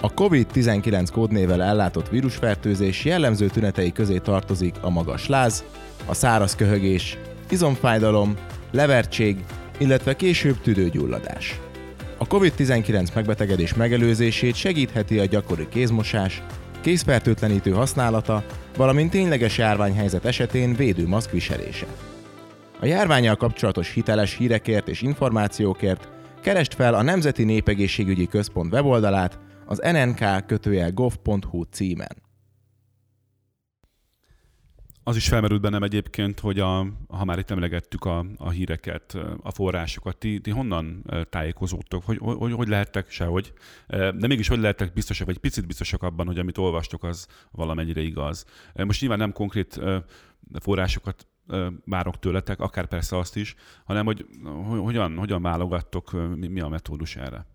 A COVID-19 kódnével ellátott vírusfertőzés jellemző tünetei közé tartozik a magas láz, a száraz köhögés, izomfájdalom, levertség, illetve később tüdőgyulladás. A COVID-19 megbetegedés megelőzését segítheti a gyakori kézmosás, kézfertőtlenítő használata, valamint tényleges járványhelyzet esetén védőmaszk viselése. A járványjal kapcsolatos hiteles hírekért és információkért kerest fel a Nemzeti Népegészségügyi Központ weboldalát az nnk-gov.hu címen. Az is felmerült bennem egyébként, hogy a, ha már itt emlegettük a, a híreket, a forrásokat, ti, ti honnan tájékozódtok? Hogy, hogy, hogy lehettek sehogy? De mégis hogy lehettek biztosak, vagy picit biztosak abban, hogy amit olvastok, az valamennyire igaz? Most nyilván nem konkrét forrásokat várok tőletek, akár persze azt is, hanem hogy hogyan, hogyan válogattok, mi, mi a metódus erre?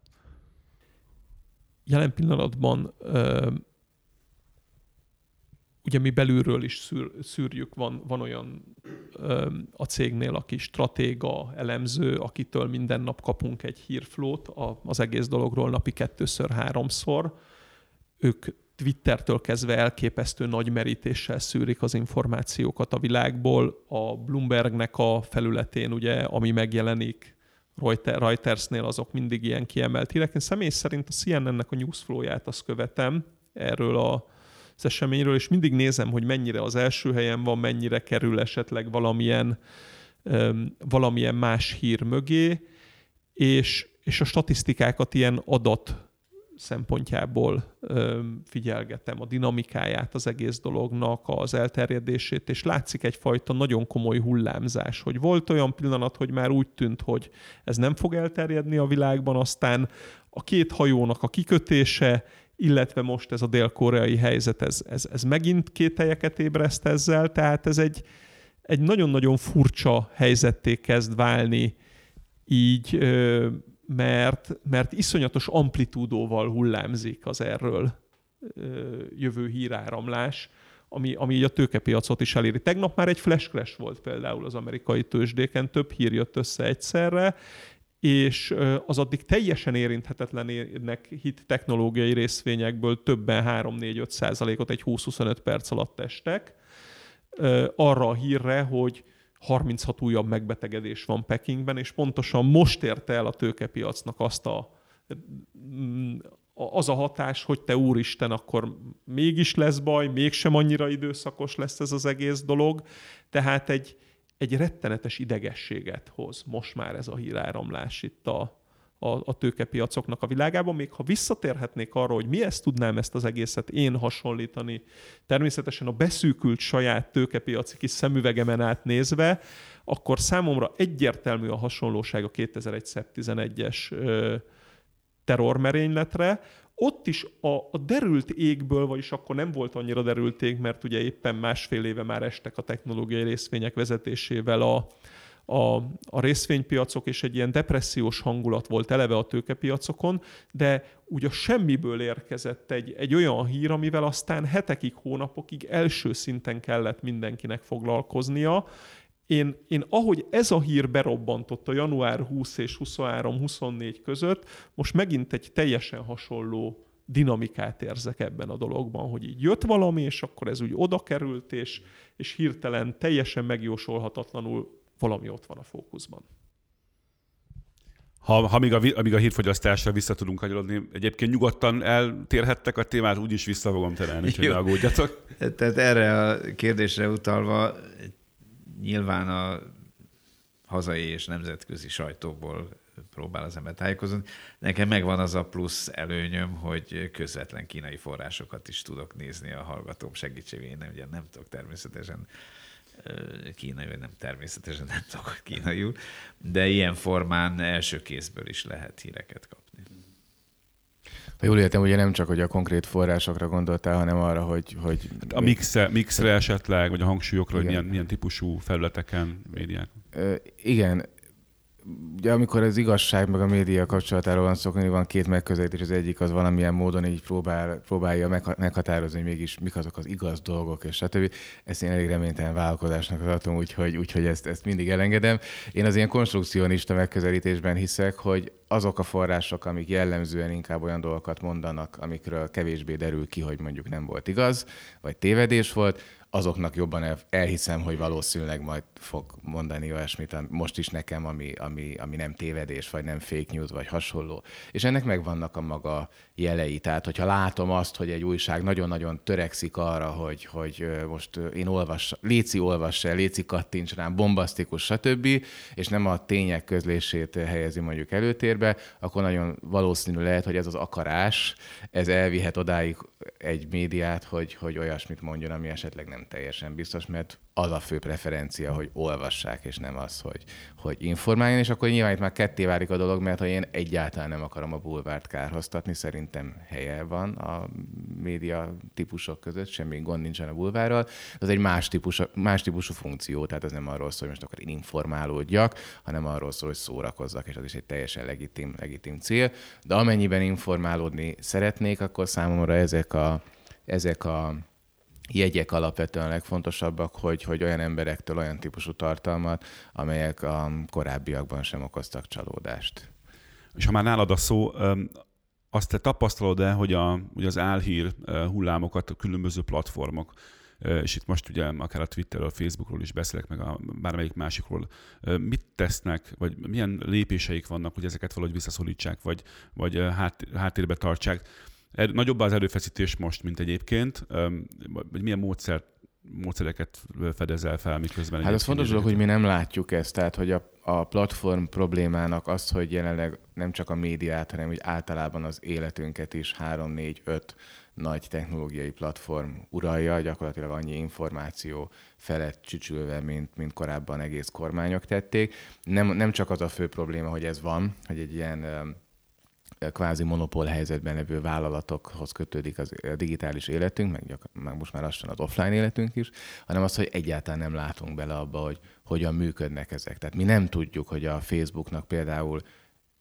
Jelen pillanatban ugye mi belülről is szűr, szűrjük, van, van olyan ö, a cégnél, aki stratéga, elemző, akitől minden nap kapunk egy hírflót a, az egész dologról napi kettőször, háromszor. Ők Twittertől kezdve elképesztő nagy merítéssel szűrik az információkat a világból. A Bloombergnek a felületén, ugye, ami megjelenik Reuters, Reutersnél, azok mindig ilyen kiemelt hírek. Én személy szerint a CNN-nek a newsflow-ját azt követem erről a az eseményről, és mindig nézem, hogy mennyire az első helyen van, mennyire kerül esetleg valamilyen, valamilyen más hír mögé, és, és a statisztikákat ilyen adat szempontjából figyelgetem a dinamikáját az egész dolognak, az elterjedését, és látszik egyfajta nagyon komoly hullámzás, hogy volt olyan pillanat, hogy már úgy tűnt, hogy ez nem fog elterjedni a világban, aztán a két hajónak a kikötése, illetve most ez a dél-koreai helyzet, ez, ez, ez megint kételyeket ébreszt ezzel, tehát ez egy, egy nagyon-nagyon furcsa helyzetté kezd válni így mert, mert iszonyatos amplitúdóval hullámzik az erről jövő híráramlás, ami, ami így a tőkepiacot is eléri. Tegnap már egy flash crash volt például az amerikai tőzsdéken, több hír jött össze egyszerre, és az addig teljesen érinthetetlenek hit technológiai részvényekből többen 3-4-5 százalékot egy 20-25 perc alatt estek, arra a hírre, hogy 36 újabb megbetegedés van Pekingben, és pontosan most érte el a tőkepiacnak azt a, az a hatás, hogy te úristen, akkor mégis lesz baj, mégsem annyira időszakos lesz ez az egész dolog. Tehát egy, egy rettenetes idegességet hoz most már ez a híráramlás itt a, a, a tőkepiacoknak a világában. Még ha visszatérhetnék arra, hogy mi ezt tudnám ezt az egészet én hasonlítani, természetesen a beszűkült saját tőkepiaci kis szemüvegemen át nézve, akkor számomra egyértelmű a hasonlóság a 2001-11-es terrormerényletre, ott is a, a derült égből, vagyis akkor nem volt annyira derült ég, mert ugye éppen másfél éve már estek a technológiai részvények vezetésével a, a, a részvénypiacok, és egy ilyen depressziós hangulat volt eleve a tőkepiacokon, de úgy a semmiből érkezett egy, egy olyan hír, amivel aztán hetekig, hónapokig első szinten kellett mindenkinek foglalkoznia, én, én ahogy ez a hír berobbantott a január 20 és 23-24 között, most megint egy teljesen hasonló dinamikát érzek ebben a dologban, hogy így jött valami, és akkor ez úgy oda került, és, és hirtelen teljesen megjósolhatatlanul valami ott van a fókuszban. Ha, ha még, a, amíg a hírfogyasztásra vissza tudunk kanyarodni, egyébként nyugodtan eltérhettek a témát, úgyis vissza fogom terelni, úgyhogy ne aggódjatok. Tehát erre a kérdésre utalva, nyilván a hazai és nemzetközi sajtóból próbál az ember tájékozni. Nekem megvan az a plusz előnyöm, hogy közvetlen kínai forrásokat is tudok nézni a hallgatóm segítségével. Én ugye nem tudok természetesen kínai, vagy nem természetesen nem tudok kínaiul, de ilyen formán első kézből is lehet híreket kapni. Ha jól értem, ugye nem csak, hogy a konkrét forrásokra gondoltál, hanem arra, hogy... hogy a mixre, mixre esetleg, vagy a hangsúlyokra, hogy milyen, milyen típusú felületeken, médiák. Igen, ugye amikor az igazság meg a média kapcsolatáról van szó, van két megközelítés, az egyik az valamilyen módon így próbál, próbálja meghatározni, hogy mégis mik azok az igaz dolgok, és stb. Ezt én elég reménytelen vállalkozásnak tartom, úgyhogy, úgyhogy ezt, ezt mindig elengedem. Én az ilyen konstrukcionista megközelítésben hiszek, hogy azok a források, amik jellemzően inkább olyan dolgokat mondanak, amikről kevésbé derül ki, hogy mondjuk nem volt igaz, vagy tévedés volt, azoknak jobban el, elhiszem, hogy valószínűleg majd fog mondani olyasmit most is nekem, ami, ami, ami nem tévedés, vagy nem fake news, vagy hasonló. És ennek megvannak a maga jelei. Tehát, hogyha látom azt, hogy egy újság nagyon-nagyon törekszik arra, hogy, hogy most én olvas, Léci olvassa Léci kattints rám, bombasztikus, stb., és nem a tények közlését helyezi mondjuk előtérbe, akkor nagyon valószínű lehet, hogy ez az akarás, ez elvihet odáig egy médiát, hogy, hogy olyasmit mondjon, ami esetleg nem teljesen biztos, mert az a fő preferencia, hogy olvassák, és nem az, hogy, hogy informáljon, és akkor nyilván itt már ketté válik a dolog, mert ha én egyáltalán nem akarom a bulvárt kárhoztatni, szerintem helye van a média típusok között, semmi gond nincsen a bulvárral, az egy más, típus, más típusú funkció, tehát ez nem arról szól, hogy most akkor informálódjak, hanem arról szól, hogy szórakozzak, és az is egy teljesen legitim, legitim cél, de amennyiben informálódni szeretnék, akkor számomra ezek a, ezek a jegyek alapvetően legfontosabbak, hogy, hogy olyan emberektől olyan típusú tartalmat, amelyek a korábbiakban sem okoztak csalódást. És ha már nálad a szó, azt te tapasztalod-e, hogy, a, hogy az álhír hullámokat a különböző platformok, és itt most ugye akár a Twitterről, a Facebookról is beszélek, meg a bármelyik másikról, mit tesznek, vagy milyen lépéseik vannak, hogy ezeket valahogy visszaszorítsák, vagy, vagy hát, háttérbe tartsák. Er, nagyobb az erőfeszítés most, mint egyébként, vagy milyen módszert módszereket fedezel fel, miközben... Hát az fontos dolog, hogy mi nem látjuk ezt, tehát hogy a, a platform problémának az, hogy jelenleg nem csak a médiát, hanem hogy általában az életünket is 3, 4, 5 nagy technológiai platform uralja, gyakorlatilag annyi információ felett csücsülve, mint, mint korábban egész kormányok tették. Nem, nem csak az a fő probléma, hogy ez van, hogy egy ilyen kvázi monopól helyzetben levő vállalatokhoz kötődik az, a digitális életünk, meg, gyak, meg most már lassan az offline életünk is, hanem az, hogy egyáltalán nem látunk bele abba, hogy hogyan működnek ezek. Tehát mi nem tudjuk, hogy a Facebooknak például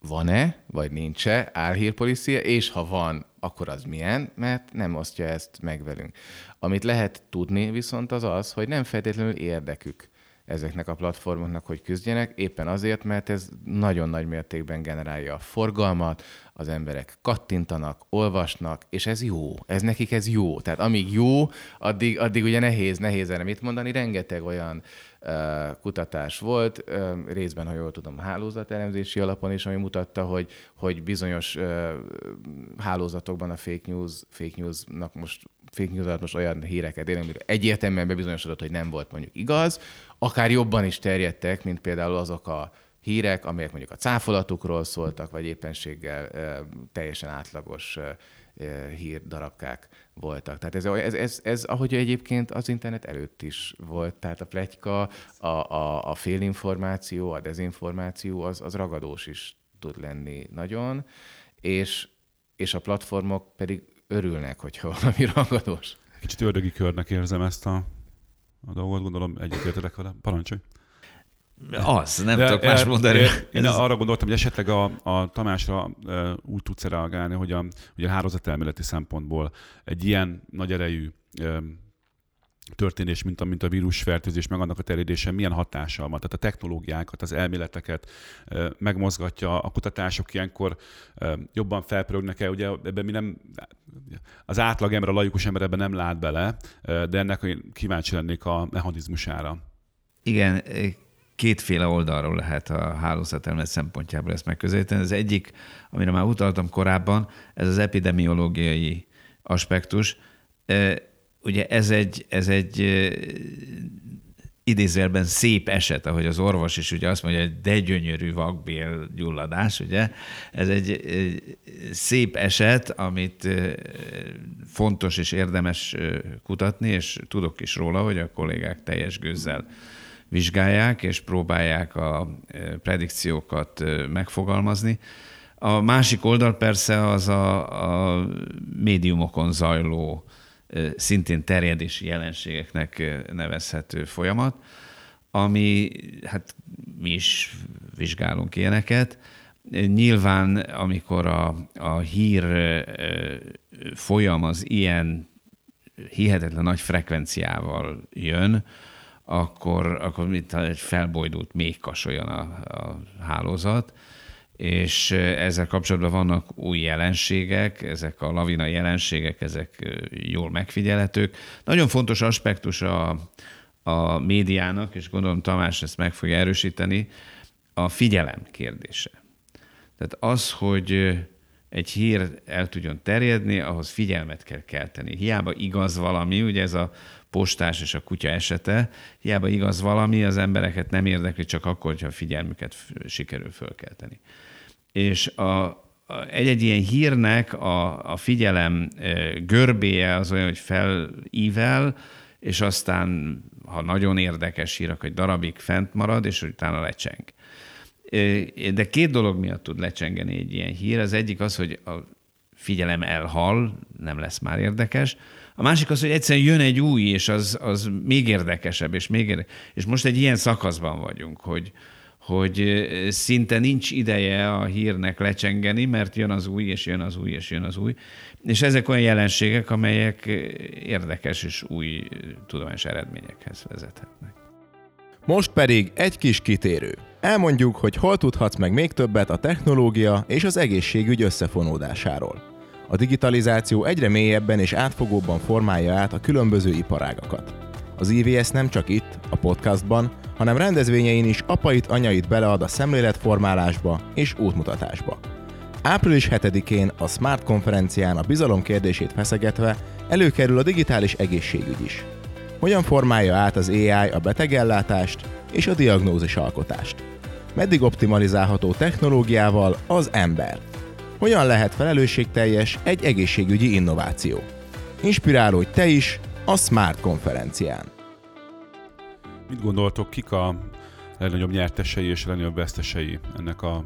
van-e, vagy nincs-e álhírpolicia, és ha van, akkor az milyen, mert nem osztja ezt meg velünk. Amit lehet tudni viszont az az, hogy nem feltétlenül érdekük ezeknek a platformoknak, hogy küzdjenek, éppen azért, mert ez nagyon nagy mértékben generálja a forgalmat, az emberek kattintanak, olvasnak, és ez jó, ez nekik ez jó. Tehát amíg jó, addig, addig ugye nehéz, nehéz erre mit mondani, rengeteg olyan kutatás volt, részben, ha jól tudom, hálózatelemzési alapon is, ami mutatta, hogy, hogy bizonyos hálózatokban a fake news, fake newsnak most fake news alatt most olyan híreket élünk, amire egyértelműen bebizonyosodott, hogy nem volt mondjuk igaz, akár jobban is terjedtek, mint például azok a hírek, amelyek mondjuk a cáfolatukról szóltak, vagy éppenséggel teljesen átlagos hírdarabkák voltak. Tehát ez, ez, ez, ez, ahogy egyébként az internet előtt is volt, tehát a pletyka, a, a, a félinformáció, a dezinformáció, az, az ragadós is tud lenni nagyon, és, és a platformok pedig örülnek, hogyha valami ragadós. Kicsit ördögi körnek érzem ezt a, a dolgot, gondolom egyetértetek vele. Parancsolj! Az, nem de, tudok más mondani. Én, én arra gondoltam, hogy esetleg a, a Tamásra úgy tudsz reagálni, hogy a, ugye a hálózatelméleti szempontból egy ilyen nagy erejű történés, mint a, mint a vírusfertőzés, meg annak a terjedése milyen hatással van. Tehát a technológiákat, az elméleteket megmozgatja, a kutatások ilyenkor jobban felpörögnek el. Ugye ebben mi nem, az átlag ember, a laikus ember ebben nem lát bele, de ennek kíváncsi lennék a mechanizmusára. Igen, kétféle oldalról lehet a hálózatelmélet szempontjából ezt megközelíteni. Az egyik, amire már utaltam korábban, ez az epidemiológiai aspektus. Ugye ez egy, ez egy idézőjelben szép eset, ahogy az orvos is ugye azt mondja, hogy de gyönyörű vakbél gyulladás, ugye? Ez egy, egy szép eset, amit fontos és érdemes kutatni, és tudok is róla, hogy a kollégák teljes gőzzel vizsgálják, és próbálják a predikciókat megfogalmazni. A másik oldal persze az a, a médiumokon zajló, szintén terjedési jelenségeknek nevezhető folyamat, ami, hát mi is vizsgálunk ilyeneket. Nyilván, amikor a, a hír folyam az ilyen hihetetlen nagy frekvenciával jön, akkor, akkor mint egy felbojdult méhkas olyan a, a hálózat, és ezzel kapcsolatban vannak új jelenségek, ezek a lavina jelenségek, ezek jól megfigyelhetők. Nagyon fontos aspektus a, a médiának, és gondolom Tamás ezt meg fogja erősíteni, a figyelem kérdése. Tehát az, hogy egy hír el tudjon terjedni, ahhoz figyelmet kell kelteni. Hiába igaz valami, ugye ez a postás és a kutya esete, hiába igaz valami, az embereket nem érdekli csak akkor, hogyha a figyelmüket sikerül fölkelteni. És a, egy-egy ilyen hírnek a, a figyelem görbéje az olyan, hogy felível, és aztán, ha nagyon érdekes hír, akkor egy darabig fent marad, és utána lecseng. De két dolog miatt tud lecsengeni egy ilyen hír. Az egyik az, hogy a figyelem elhal, nem lesz már érdekes. A másik az, hogy egyszerűen jön egy új, és az, az még érdekesebb, és még érdekesebb. És most egy ilyen szakaszban vagyunk, hogy, hogy szinte nincs ideje a hírnek lecsengeni, mert jön az új, és jön az új, és jön az új. És ezek olyan jelenségek, amelyek érdekes és új tudományos eredményekhez vezethetnek. Most pedig egy kis kitérő. Elmondjuk, hogy hol tudhatsz meg még többet a technológia és az egészségügy összefonódásáról. A digitalizáció egyre mélyebben és átfogóbban formálja át a különböző iparágakat. Az IVS nem csak itt, a podcastban, hanem rendezvényein is apait, anyait belead a szemléletformálásba és útmutatásba. Április 7-én a Smart konferencián a bizalom kérdését feszegetve előkerül a digitális egészségügy is. Hogyan formálja át az AI a betegellátást és a diagnózis alkotást? Meddig optimalizálható technológiával az ember? Hogyan lehet felelősségteljes egy egészségügyi innováció? Inspirálódj te is a Smart konferencián. Mit gondoltok, kik a legnagyobb nyertesei és legnagyobb vesztesei ennek a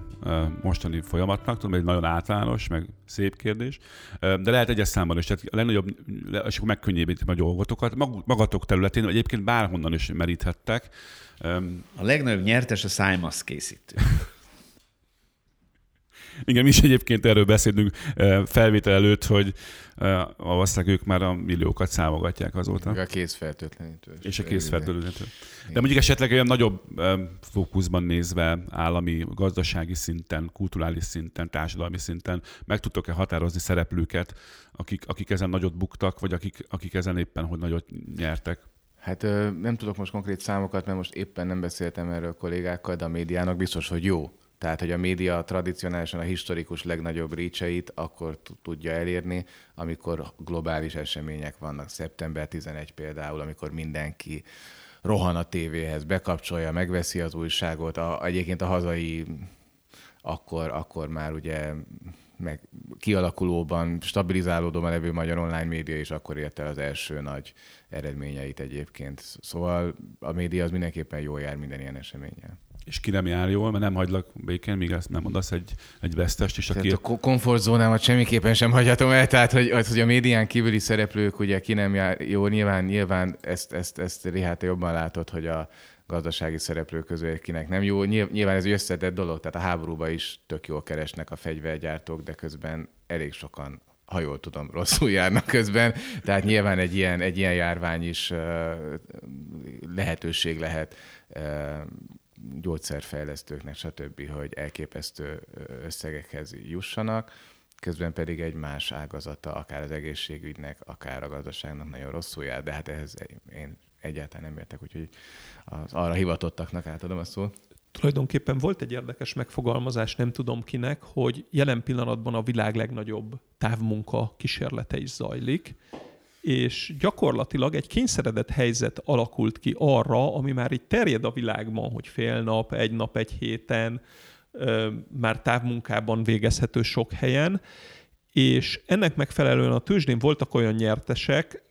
mostani folyamatnak. Tudom, egy nagyon általános, meg szép kérdés, de lehet egyes számban is. Tehát a legnagyobb, és akkor megkönnyítik a dolgotokat. Magatok területén, vagy egyébként bárhonnan is meríthettek. A legnagyobb nyertes a Simas készítő. Igen, mi is egyébként erről beszélünk felvétel előtt, hogy valószínűleg ők már a milliókat számogatják azóta. A kézfertőtlenítő. És a kézfertőtlenítő. De mondjuk esetleg olyan nagyobb fókuszban nézve állami, gazdasági szinten, kulturális szinten, társadalmi szinten meg tudtok-e határozni szereplőket, akik, akik ezen nagyot buktak, vagy akik, akik ezen éppen hogy nagyot nyertek? Hát nem tudok most konkrét számokat, mert most éppen nem beszéltem erről a kollégákkal, de a médiának biztos, hogy jó tehát, hogy a média tradicionálisan a historikus legnagyobb récseit akkor tudja elérni, amikor globális események vannak. Szeptember 11 például, amikor mindenki rohan a tévéhez, bekapcsolja, megveszi az újságot. A, egyébként a hazai akkor, akkor már ugye meg kialakulóban, stabilizálódóban levő magyar online média is akkor érte az első nagy eredményeit egyébként. Szóval a média az mindenképpen jól jár minden ilyen eseményel és ki nem jár jól, mert nem hagylak békén, míg ezt nem mondasz egy, egy vesztest is, aki... A komfortzónámat semmiképpen sem hagyhatom el, tehát hogy, hogy a médián kívüli szereplők ugye ki nem jár jó, nyilván, nyilván ezt, ezt, ezt Rihát jobban látod, hogy a gazdasági szereplők közül kinek nem jó. Nyilván ez egy összetett dolog, tehát a háborúban is tök jól keresnek a fegyvergyártók, de közben elég sokan ha jól tudom, rosszul járnak közben. Tehát nyilván egy ilyen, egy ilyen járvány is lehetőség lehet gyógyszerfejlesztőknek, stb., hogy elképesztő összegekhez jussanak, közben pedig egy más ágazata, akár az egészségügynek, akár a gazdaságnak nagyon rosszul jár, de hát ehhez én egyáltalán nem értek, úgyhogy az arra hivatottaknak átadom a szót. Tulajdonképpen volt egy érdekes megfogalmazás, nem tudom kinek, hogy jelen pillanatban a világ legnagyobb távmunka kísérlete is zajlik, és gyakorlatilag egy kényszeredett helyzet alakult ki arra, ami már így terjed a világban, hogy fél nap, egy nap, egy héten, már távmunkában végezhető sok helyen, és ennek megfelelően a tőzsdén voltak olyan nyertesek,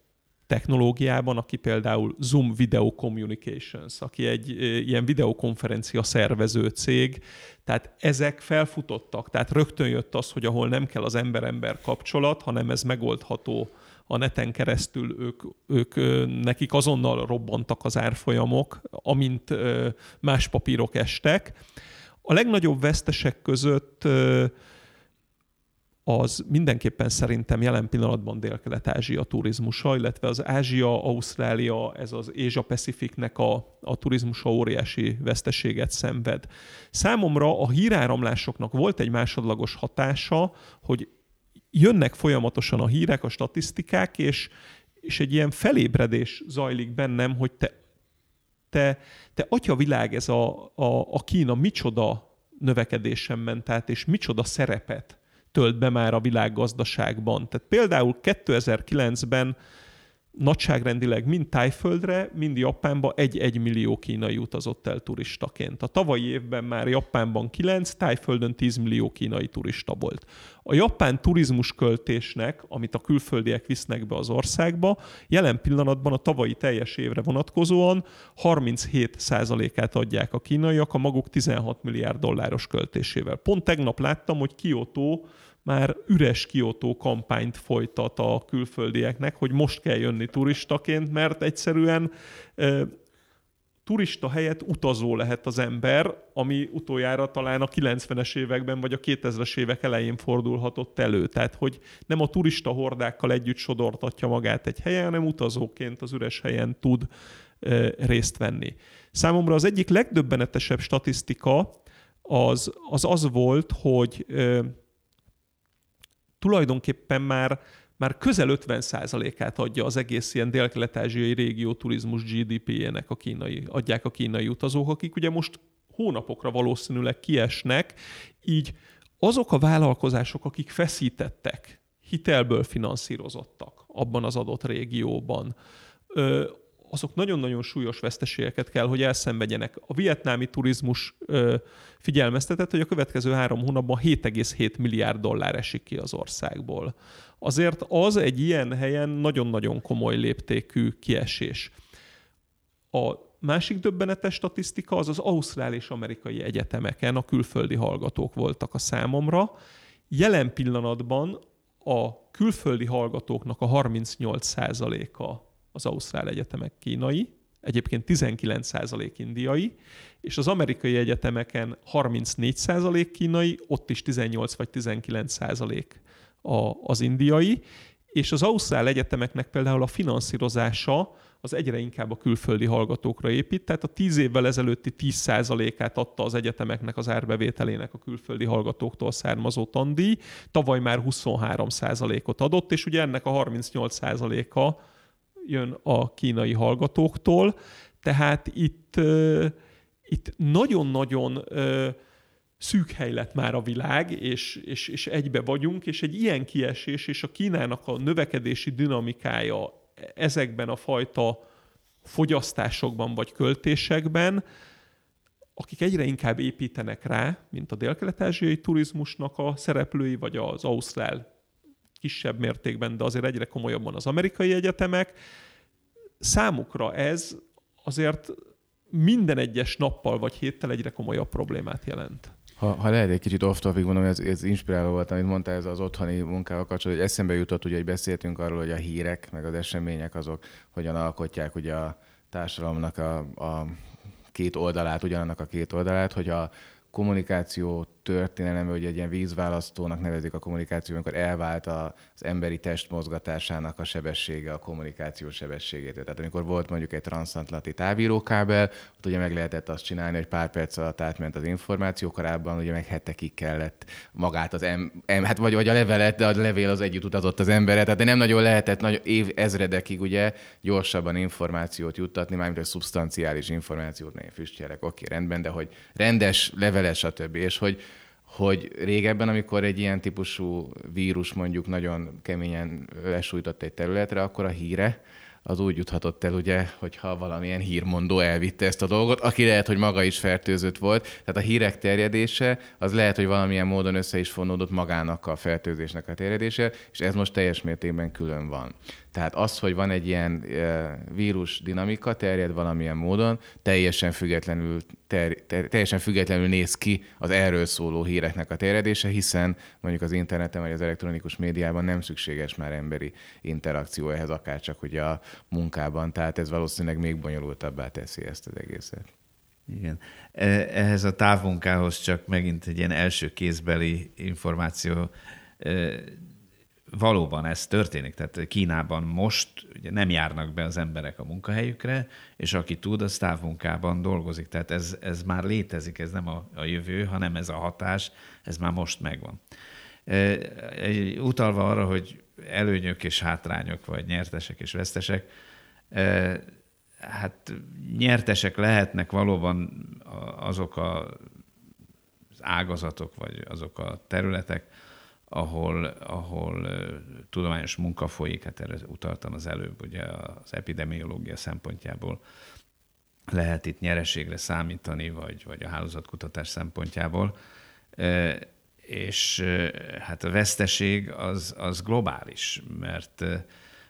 technológiában, aki például Zoom Video Communications, aki egy ilyen videokonferencia szervező cég, tehát ezek felfutottak, tehát rögtön jött az, hogy ahol nem kell az ember-ember kapcsolat, hanem ez megoldható a neten keresztül ők, ők nekik azonnal robbantak az árfolyamok, amint más papírok estek. A legnagyobb vesztesek között az mindenképpen szerintem jelen pillanatban Dél-Kelet-Ázsia turizmusa, illetve az Ázsia, Ausztrália, ez az Asia Pacificnek a, a turizmusa óriási veszteséget szenved. Számomra a híráramlásoknak volt egy másodlagos hatása, hogy jönnek folyamatosan a hírek, a statisztikák, és, és egy ilyen felébredés zajlik bennem, hogy te, te, te atya világ ez a, a, a Kína micsoda növekedésen ment át, és micsoda szerepet tölt be már a világgazdaságban. Tehát például 2009-ben nagyságrendileg mind Tájföldre, mind Japánba egy-egy millió kínai utazott el turistaként. A tavalyi évben már Japánban 9, Tájföldön 10 millió kínai turista volt. A japán turizmus költésnek, amit a külföldiek visznek be az országba, jelen pillanatban a tavalyi teljes évre vonatkozóan 37%-át adják a kínaiak a maguk 16 milliárd dolláros költésével. Pont tegnap láttam, hogy Kyoto már üres Kyoto kampányt folytat a külföldieknek, hogy most kell jönni turistaként, mert egyszerűen turista helyett utazó lehet az ember, ami utoljára talán a 90-es években vagy a 2000-es évek elején fordulhatott elő. Tehát, hogy nem a turista hordákkal együtt sodortatja magát egy helyen, hanem utazóként az üres helyen tud részt venni. Számomra az egyik legdöbbenetesebb statisztika az az, az volt, hogy tulajdonképpen már, már közel 50%-át adja az egész ilyen dél-kelet-ázsiai régió turizmus GDP-jének a kínai, adják a kínai utazók, akik ugye most hónapokra valószínűleg kiesnek, így azok a vállalkozások, akik feszítettek, hitelből finanszírozottak abban az adott régióban, azok nagyon-nagyon súlyos veszteségeket kell, hogy elszenvedjenek. A vietnámi turizmus ö, figyelmeztetett, hogy a következő három hónapban 7,7 milliárd dollár esik ki az országból. Azért az egy ilyen helyen nagyon-nagyon komoly léptékű kiesés. A másik döbbenetes statisztika az az ausztrál és amerikai egyetemeken a külföldi hallgatók voltak a számomra. Jelen pillanatban a külföldi hallgatóknak a 38%-a az ausztrál egyetemek kínai, egyébként 19% indiai, és az amerikai egyetemeken 34% kínai, ott is 18 vagy 19% az indiai, és az ausztrál egyetemeknek például a finanszírozása az egyre inkább a külföldi hallgatókra épít, tehát a 10 évvel ezelőtti 10%-át adta az egyetemeknek az árbevételének a külföldi hallgatóktól származó tandíj, tavaly már 23%-ot adott, és ugye ennek a 38%-a jön a kínai hallgatóktól, tehát itt, itt nagyon-nagyon szűk hely lett már a világ, és, és, és egybe vagyunk, és egy ilyen kiesés, és a Kínának a növekedési dinamikája ezekben a fajta fogyasztásokban vagy költésekben, akik egyre inkább építenek rá, mint a dél-kelet-ázsiai turizmusnak a szereplői, vagy az ausztrál kisebb mértékben, de azért egyre komolyabban az amerikai egyetemek. Számukra ez azért minden egyes nappal vagy héttel egyre komolyabb problémát jelent. Ha, ha lehet egy kicsit off topic, mondom, ez, ez inspiráló volt, amit mondtál, ez az otthoni munkával kapcsolatban, hogy eszembe jutott, ugye, hogy beszéltünk arról, hogy a hírek, meg az események azok hogyan alkotják ugye a társadalomnak a, a két oldalát, ugyanannak a két oldalát, hogy a kommunikáció történelemben, hogy egy ilyen vízválasztónak nevezik a kommunikáció, amikor elvált az emberi test mozgatásának a sebessége a kommunikáció sebességétől. Tehát amikor volt mondjuk egy transatlanti távírókábel, ott ugye meg lehetett azt csinálni, hogy pár perc alatt átment az információ, korábban ugye meg hetekig kellett magát az em, em hát vagy, vagy a levelet, de a levél az együtt utazott az emberre, tehát nem nagyon lehetett nagy év ezredekig ugye gyorsabban információt juttatni, mármint egy szubstanciális információt, ne füstjelek, oké, rendben, de hogy rendes leveles, stb. És hogy hogy régebben, amikor egy ilyen típusú vírus mondjuk nagyon keményen lesújtott egy területre, akkor a híre az úgy juthatott el, ugye, hogyha valamilyen hírmondó elvitte ezt a dolgot, aki lehet, hogy maga is fertőzött volt. Tehát a hírek terjedése az lehet, hogy valamilyen módon össze is fonódott magának a fertőzésnek a terjedése, és ez most teljes mértékben külön van. Tehát az, hogy van egy ilyen vírus dinamika, terjed valamilyen módon, teljesen függetlenül, ter, ter, teljesen függetlenül néz ki az erről szóló híreknek a terjedése, hiszen mondjuk az interneten vagy az elektronikus médiában nem szükséges már emberi interakció ehhez, akár csak ugye a munkában, tehát ez valószínűleg még bonyolultabbá teszi ezt az egészet. Igen. E, ehhez a távmunkához csak megint egy ilyen első kézbeli információ valóban ez történik. Tehát Kínában most ugye nem járnak be az emberek a munkahelyükre, és aki tud, az távmunkában dolgozik. Tehát ez, ez már létezik, ez nem a, a jövő, hanem ez a hatás, ez már most megvan. E, utalva arra, hogy előnyök és hátrányok, vagy nyertesek és vesztesek, e, hát nyertesek lehetnek valóban azok a, az ágazatok, vagy azok a területek, ahol, ahol tudományos munka folyik, hát erre utaltam az előbb, ugye az epidemiológia szempontjából lehet itt nyereségre számítani, vagy, vagy a hálózatkutatás szempontjából. És hát a veszteség az, az globális, mert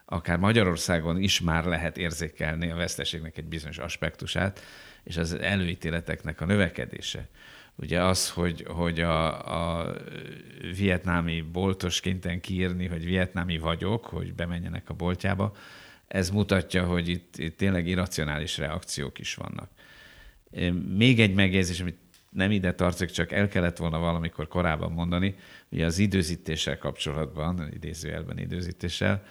akár Magyarországon is már lehet érzékelni a veszteségnek egy bizonyos aspektusát, és az előítéleteknek a növekedése. Ugye az, hogy, hogy a, a vietnámi boltos kénytelen kiírni, hogy vietnámi vagyok, hogy bemenjenek a boltjába, ez mutatja, hogy itt, itt tényleg irracionális reakciók is vannak. Még egy megjegyzés, amit nem ide tartozik, csak el kellett volna valamikor korábban mondani, ugye az időzítéssel kapcsolatban, idézőjelben időzítéssel,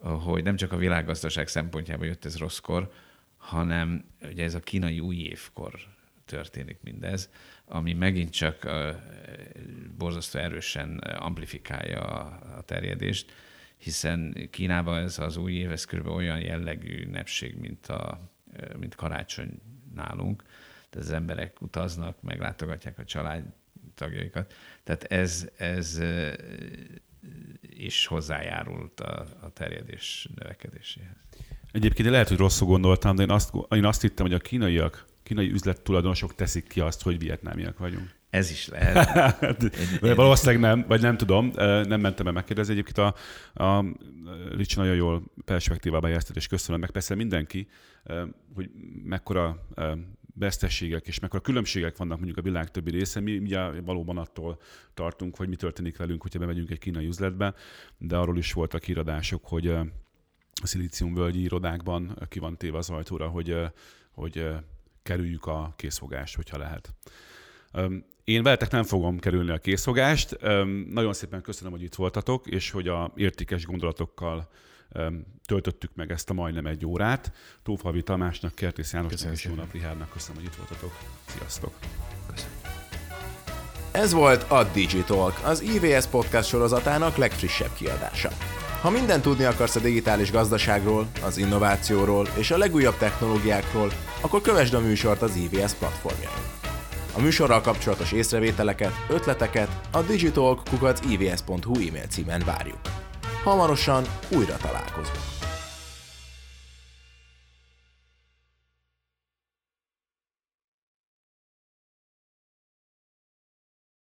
hogy nem csak a világgazdaság szempontjából jött ez rosszkor, hanem ugye ez a kínai új évkor történik mindez, ami megint csak borzasztó erősen amplifikálja a terjedést, hiszen Kínában ez az új év, ez kb. olyan jellegű ünnepség, mint, a, mint karácsony nálunk. Tehát az emberek utaznak, meglátogatják a család tagjaikat. Tehát ez, ez is hozzájárult a, a terjedés növekedéséhez. Egyébként lehet, hogy rosszul gondoltam, de én azt, én azt hittem, hogy a kínaiak, kínai üzlettulajdonosok teszik ki azt, hogy vietnámiak vagyunk. Ez is lehet. De valószínűleg nem, vagy nem tudom, nem mentem el megkérdezni. Egyébként a, a Ricsi nagyon jól perspektívába jelzted, és köszönöm meg persze mindenki, hogy mekkora vesztességek és mekkora különbségek vannak mondjuk a világ többi része. Mi ugye valóban attól tartunk, hogy mi történik velünk, hogyha bemegyünk egy kínai üzletbe, de arról is voltak híradások, hogy a szilíciumvölgyi irodákban ki van téve az ajtóra, hogy, hogy kerüljük a készfogást, hogyha lehet. Én veletek nem fogom kerülni a készfogást. Nagyon szépen köszönöm, hogy itt voltatok, és hogy a értékes gondolatokkal töltöttük meg ezt a majdnem egy órát. Tófalvi Tamásnak, Kertész Jánosnak és Jónap Rihárnak köszönöm, hogy itt voltatok. Sziasztok! Köszönöm. Ez volt a Digitalk, az IVS podcast sorozatának legfrissebb kiadása. Ha mindent tudni akarsz a digitális gazdaságról, az innovációról és a legújabb technológiákról, akkor kövesd a műsort az IVS platformján. A műsorral kapcsolatos észrevételeket, ötleteket a digitalk.ivs.hu e-mail címen várjuk. Hamarosan újra találkozunk.